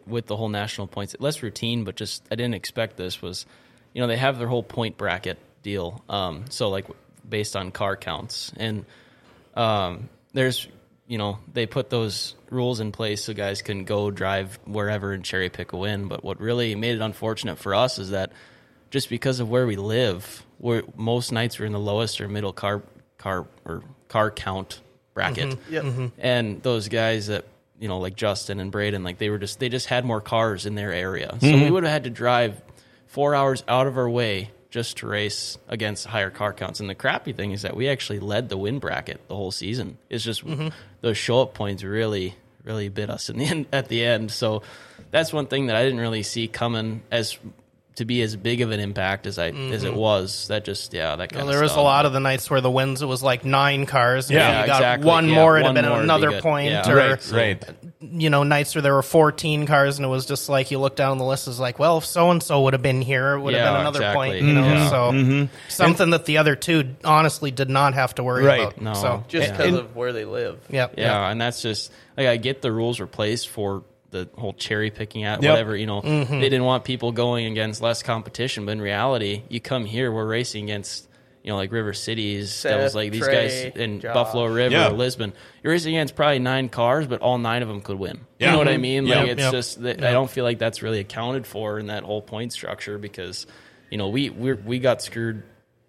with the whole national points. Less routine, but just I didn't expect this was, you know, they have their whole point bracket deal. Um, so like based on car counts, and um, there's, you know, they put those rules in place so guys can go drive wherever and cherry pick a win. But what really made it unfortunate for us is that just because of where we live, we're, most nights we're in the lowest or middle car car or car count bracket. Mm-hmm. Yep. Mm-hmm. And those guys that you know, like Justin and Braden, like they were just they just had more cars in their area, so we mm-hmm. would have had to drive four hours out of our way just to race against higher car counts. And the crappy thing is that we actually led the win bracket the whole season. It's just mm-hmm. those show up points really really bit us in the end at the end. So that's one thing that I didn't really see coming as to be as big of an impact as I as it mm-hmm. was. That just yeah, that kind Well, of there was a lot of the nights where the wins it was like nine cars. and Yeah, if you got exactly. one Yeah, more, it'd one been more would be another point. Yeah. Or Right, right. You know, nights where there were fourteen cars, and it was just like you look down the list, is like, well, if so and so would have been here, it would have been another exactly. point. You know, Yeah. so something that the other two honestly did not have to worry Right. about. No. So Just Yeah. because of where they live. yeah, Yeah, and that's just like I get the rules replaced for the whole cherry picking at Yep. whatever you know. Mm-hmm. They didn't want people going against less competition, but in reality, you come here, we're racing against you know like River Cities, Seth, Devils Lake, these Trey, guys in Josh. Buffalo River, Yeah. Lisbon. You're racing against probably nine cars, but all nine of them could win. Yeah. You know what I mean? Like Yeah. it's Yep. just that I don't feel like that's really accounted for in that whole point structure because you know we we we got screwed.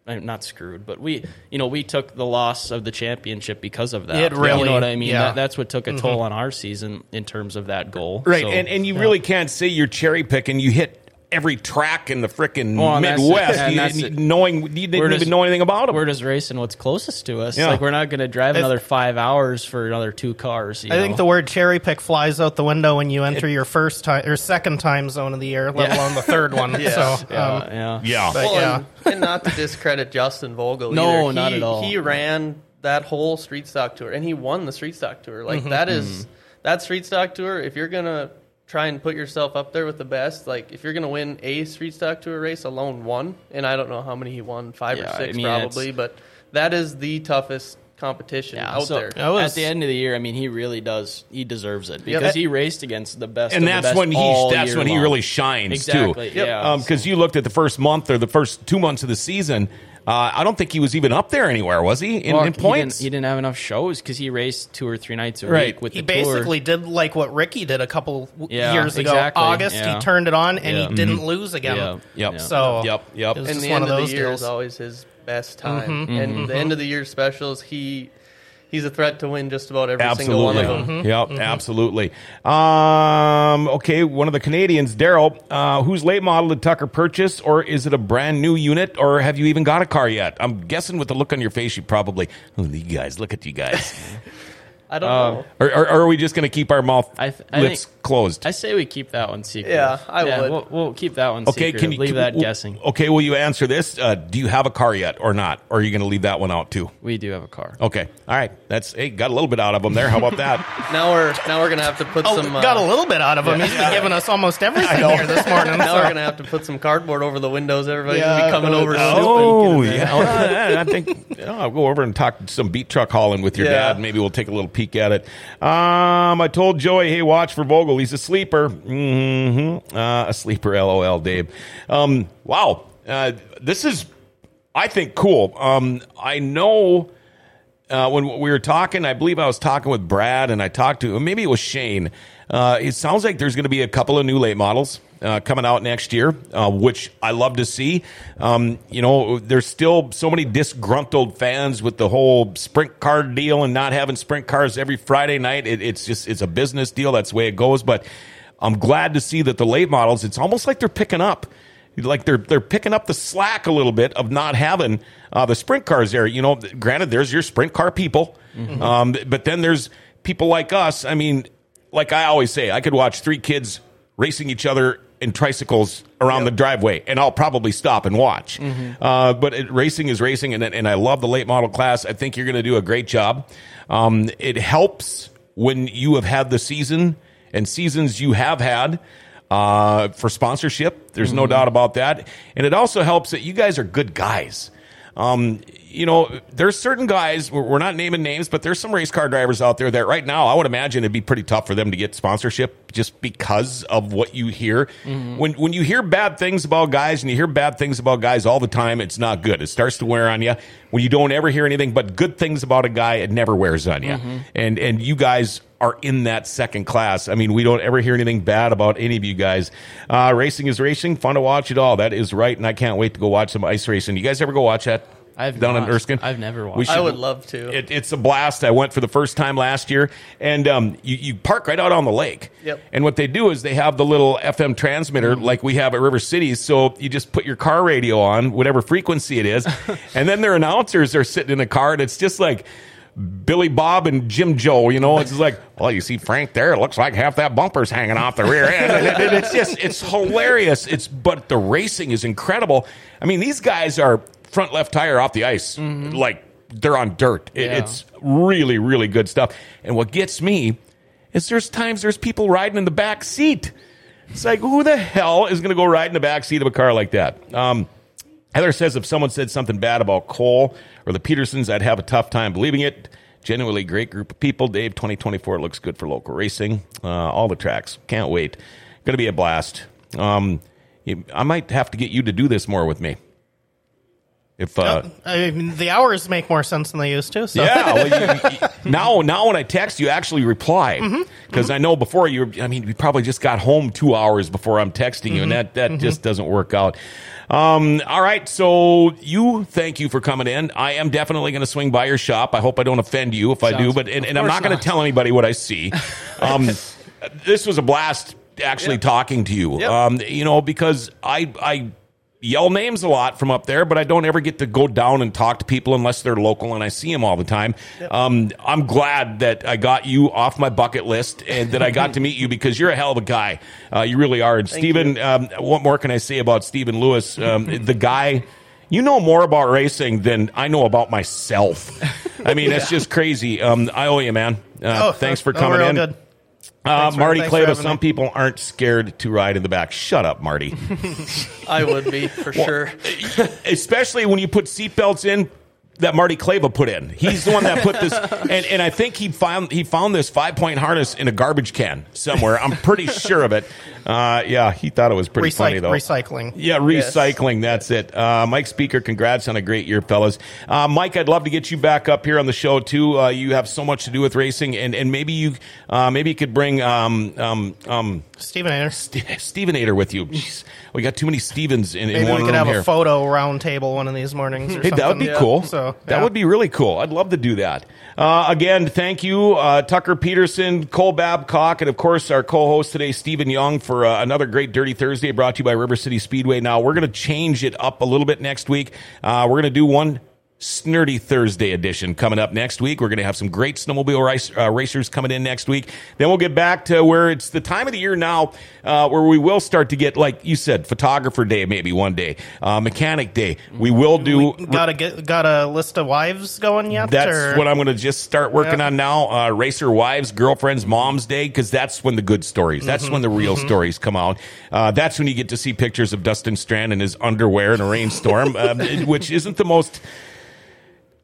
uh, Not screwed, but we, you know, we took the loss of the championship because of that. It really, you know what I mean? yeah. That, that's what took a toll on our season in terms of that goal. Right, So- and and you really can't say you're cherry picking. You hit every track in the freaking Well, and that's- Midwest, and you, that's you- it. knowing you didn't We're even just- know anything about them. we're just racing what's closest to us. Yeah. Like we're not going to drive another five hours for another two cars. you I think know? the word cherry pick flies out the window when you enter your first time or second time zone of the year, let Yeah. alone the third one. Yeah. So, yeah, um, yeah, yeah, But- Well, yeah. and, and not to discredit Justin Vogel. No, either. not He- at all. He ran that whole street stock tour, and he won the street stock tour. Like Mm-hmm. that is that street stock tour. If you're gonna try and put yourself up there with the best, like if you're gonna win a street stock tour race alone, one, and I don't know how many he won, five Yeah, or I six mean, probably, but that is the toughest competition Yeah, out so there. Was- at the end of the year, I mean, he really does. He deserves it because he raced against the best, and of the that's best when he that's year when he really shines Exactly. too. Yeah. Um, because you looked at the first month or the first two months of the season. Uh, I don't think he was even up there anywhere, was he? In, Well, in he points, didn't, he didn't have enough shows because he raced two or three nights a Right. week with he the tour. basically did like what Ricky did a couple Yeah, years ago. exactly, August, yeah. he turned it on and Yeah. he didn't lose again. Yeah. Yep. So Yep, yep. It was and just the one end of of the year deals. is always his best time. Mm-hmm. And the end of the year specials, he he's a threat to win just about every single one Absolutely. of them. Yep, Mm-hmm. absolutely. Um, okay, one of the Canadians, Daryl, uh, whose late model did Tucker purchase, or is it a brand new unit, or have you even got a car yet? I'm guessing with the look on your face, you probably. Oh, you guys, look at you guys. I don't Uh, know. Or, or, or are we just going to keep our mouth I th- I lips think- closed? I say we keep that one secret. Yeah, I would. We'll, we'll keep that one secret. Okay, secret. can you leave that w- guessing? Okay, will you answer this? Uh, do you have a car yet or not? Or are you going to leave that one out too? We do have a car. Okay, all right. That's hey, got a little bit out of them there. How about that? Now we're now we're gonna have to put Oh, some. Uh, got a little bit out of him. He's been giving us almost everything here this morning. now we're gonna have to put some cardboard over the windows. Everybody's Yeah, gonna be coming over. oh yeah, I think you I'll go over and talk some beat truck hauling with your Yeah. dad. Maybe we'll take a little peek at it. Um, I told Joey, hey, watch for Vogel. He's a sleeper. Mm-hmm. Uh, a sleeper. LOL, Dave. Um, wow, uh, this is I think cool. Um, I know. uh, when we were talking, I believe I was talking with Brad, and I talked to maybe it was Shane. Uh, it sounds like there's going to be a couple of new late models uh, coming out next year, uh, which I love to see. Um, you know, there's still so many disgruntled fans with the whole sprint car deal and not having sprint cars every Friday night. It, it's just it's a business deal. That's the way it goes. But I'm glad to see that the late models. It's almost like they're picking up like they're they're picking up the slack a little bit of not having uh, the sprint cars there. You know, granted, there's your sprint car people, um, but then there's people like us. I mean, like I always say, I could watch three kids racing each other in tricycles around the driveway, and I'll probably stop and watch. Uh, but it, racing is racing, and and I love the late model class. I think you're going to do a great job. Um, it helps when you have had the season and seasons you have had uh, for sponsorship. There's no doubt about that. And it also helps that you guys are good guys. Um, you know, there's certain guys, we're not naming names, but there's some race car drivers out there that right now I would imagine it'd be pretty tough for them to get sponsorship just because of what you hear. When, when you hear bad things about guys and you hear bad things about guys all the time, it's not good. It starts to wear on you. When you don't ever hear anything but good things about a guy, it never wears on you. And, and you guys are in that second class. I mean, we don't ever hear anything bad about any of you guys. Uh, racing is racing, fun to watch it all. That is right, and I can't wait to go watch some ice racing. You guys ever go watch that? I've down in. Erskine. I've never We watched. should- I would love to. It, it's a blast. I went for the first time last year, and um, you, you park right out on the lake. Yep. And what they do is they have the little FM transmitter like we have at River City. So you just put your car radio on, whatever frequency it is, and then their announcers are sitting in the car, and it's just like. Billy Bob and Jim Joe, you know, it's like, well, you see Frank there. It looks like half that bumper's hanging off the rear end. And it- it- it's just, it's hilarious. It's, but the racing is incredible. I mean, these guys are front left tire off the ice, like they're on dirt. It, Yeah. It's really, really good stuff. And what gets me is there's times there's people riding in the back seat. It's like, who the hell is going to go ride in the back seat of a car like that? Um, Heather says if someone said something bad about Cole or the Pedersons, I'd have a tough time believing it. Genuinely great group of people. Dave, 2024 looks good for local racing. Uh, all the tracks. Can't wait. Going to be a blast. Um, I might have to get you to do this more with me. If uh, I mean, the hours make more sense than they used to. So. yeah, well, you, you- now now when I text, you actually reply because I know before you. I mean, we probably just got home two hours before I'm texting you, and that that just doesn't work out. Um, all right, so you thank you for coming in. I am definitely going to swing by your shop. I hope I don't offend you if I do, but and, and I'm not going to tell anybody what I see. Um, this was a blast actually talking to you. Yep. Um, you know, because I I yell names a lot from up there, but I don't ever get to go down and talk to people unless they're local and I see them all the time. Um, I'm glad that I got you off my bucket list and that I got to meet you because you're a hell of a guy. Uh, you really are. And Stephen, um, what more can I say about Stephen Lewis? Um, the guy. You know more about racing than I know about myself. I mean, it's just crazy. Um, I owe you, man. Uh, Oh, thanks for coming all in. good. Uh, for- Marty Kleba, some me. people aren't scared to ride in the back. Shut up, Marty. I would be for sure. Especially when you put seatbelts in that Marty Kleba put in. He's the one that put this, and, and I think he found he found this five point harness in a garbage can somewhere. I'm pretty sure of it. Uh, yeah, he thought it was pretty funny though. recycling. Yeah, recycling. That's it. Uh, Mike Speaker, congrats on a great year, fellas. Uh, Mike, I'd love to get you back up here on the show too. Uh, you have so much to do with racing, and, and maybe you uh, maybe you could bring um, um, um, Steven Ader. St- Stevenator with you. Jeez, we got too many Stevens in, in Maybe one we could have here. a photo round table one of these mornings or Hey, something. that would be Yeah. cool. So, That would be really cool. I'd love to do that. Uh, again, thank you, uh, Tucker Pederson, Cole Babcock, and of course our co-host today, Stephen Young, for uh, another great Dirty Thursday brought to you by River City Speedway. Now we're going to change it up a little bit next week. Uh, we're going to do one Snurdy Thursday edition coming up next week. We're going to have some great snowmobile race, uh, racers coming in next week. Then we'll get back to where it's the time of the year now uh, where we will start to get, like you said, photographer day maybe one day, uh, mechanic day. We will do. Got a get, got a list of wives going yet? That's or? what I'm going to just start working Yeah. on now. Uh, racer wives, girlfriends, moms day, because that's when the good stories, that's Mm-hmm. when the real stories come out. Uh, that's when you get to see pictures of Dustin Strand in his underwear in a rainstorm, um, which isn't the most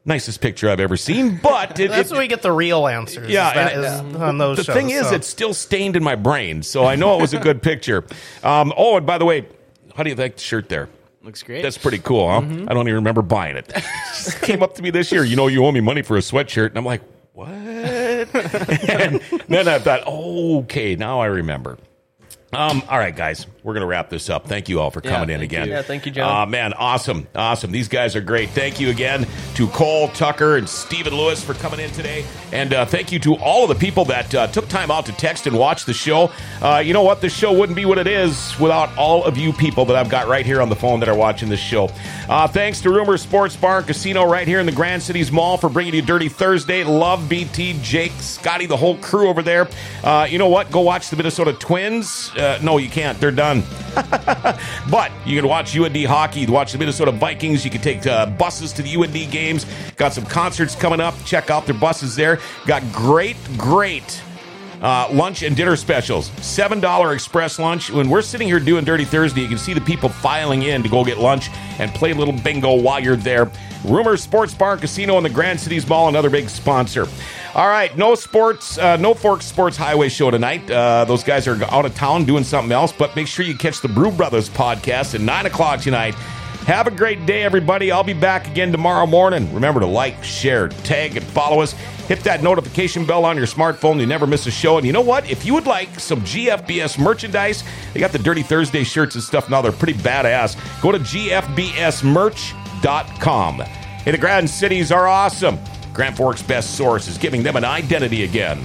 nicest picture I've ever seen, but it, That's it- when we get the real answers. yeah, is that and, is on those the shows. thing is, so. it's still stained in my brain, so I know it was a good picture. Um, oh, and by the way, how do you like the shirt there? Looks great. That's pretty cool, huh? Mm-hmm. I don't even remember buying it. Just came up to me this year. You know, you owe me money for a sweatshirt, and I'm like, what? and then I thought, oh, okay, now I remember. Um, all right, guys, we're gonna wrap this up. Thank you all for Yeah, coming in again. you. Yeah, thank you, John. Uh, man, awesome, awesome. These guys are great. Thank you again to Cole Tucker and Stephen Lewis for coming in today, and uh, thank you to all of the people that uh, took time out to text and watch the show. Uh, you know what? The show wouldn't be what it is without all of you people that I've got right here on the phone that are watching this show. Uh, thanks to Rumor Sports Bar and Casino right here in the Grand Cities Mall for bringing you Dirty Thursday. Love BT, Jake, Scotty, the whole crew over there. Uh, you know what? Go watch the Minnesota Twins. Uh, no, you can't. They're done. but you can watch UND hockey, watch the Minnesota Vikings. You can take buses to the UND games. Got some concerts coming up. Check out their buses there. Got great, great uh, lunch and dinner specials. $7 express lunch. When we're sitting here doing Dirty Thursday, you can see the people filing in to go get lunch and play a little bingo while you're there. Rumor Sports Bar and Casino in the Grand Cities Mall, another big sponsor. All right, no sports, uh, no Forks Sports Highway show tonight. Uh, those guys are out of town doing something else, but make sure you catch the Brew Brothers podcast at 9 o'clock tonight. Have a great day, everybody. I'll be back again tomorrow morning. Remember to like, share, tag, and follow us. Hit that notification bell on your smartphone. You never miss a show. And you know what? If you would like some GFBS merchandise, they got the Dirty Thursday shirts and stuff now. They're pretty badass. Go to gfbsmerch.com. Hey, the Grand Cities are awesome. Grand Forks' best source is giving them an identity again.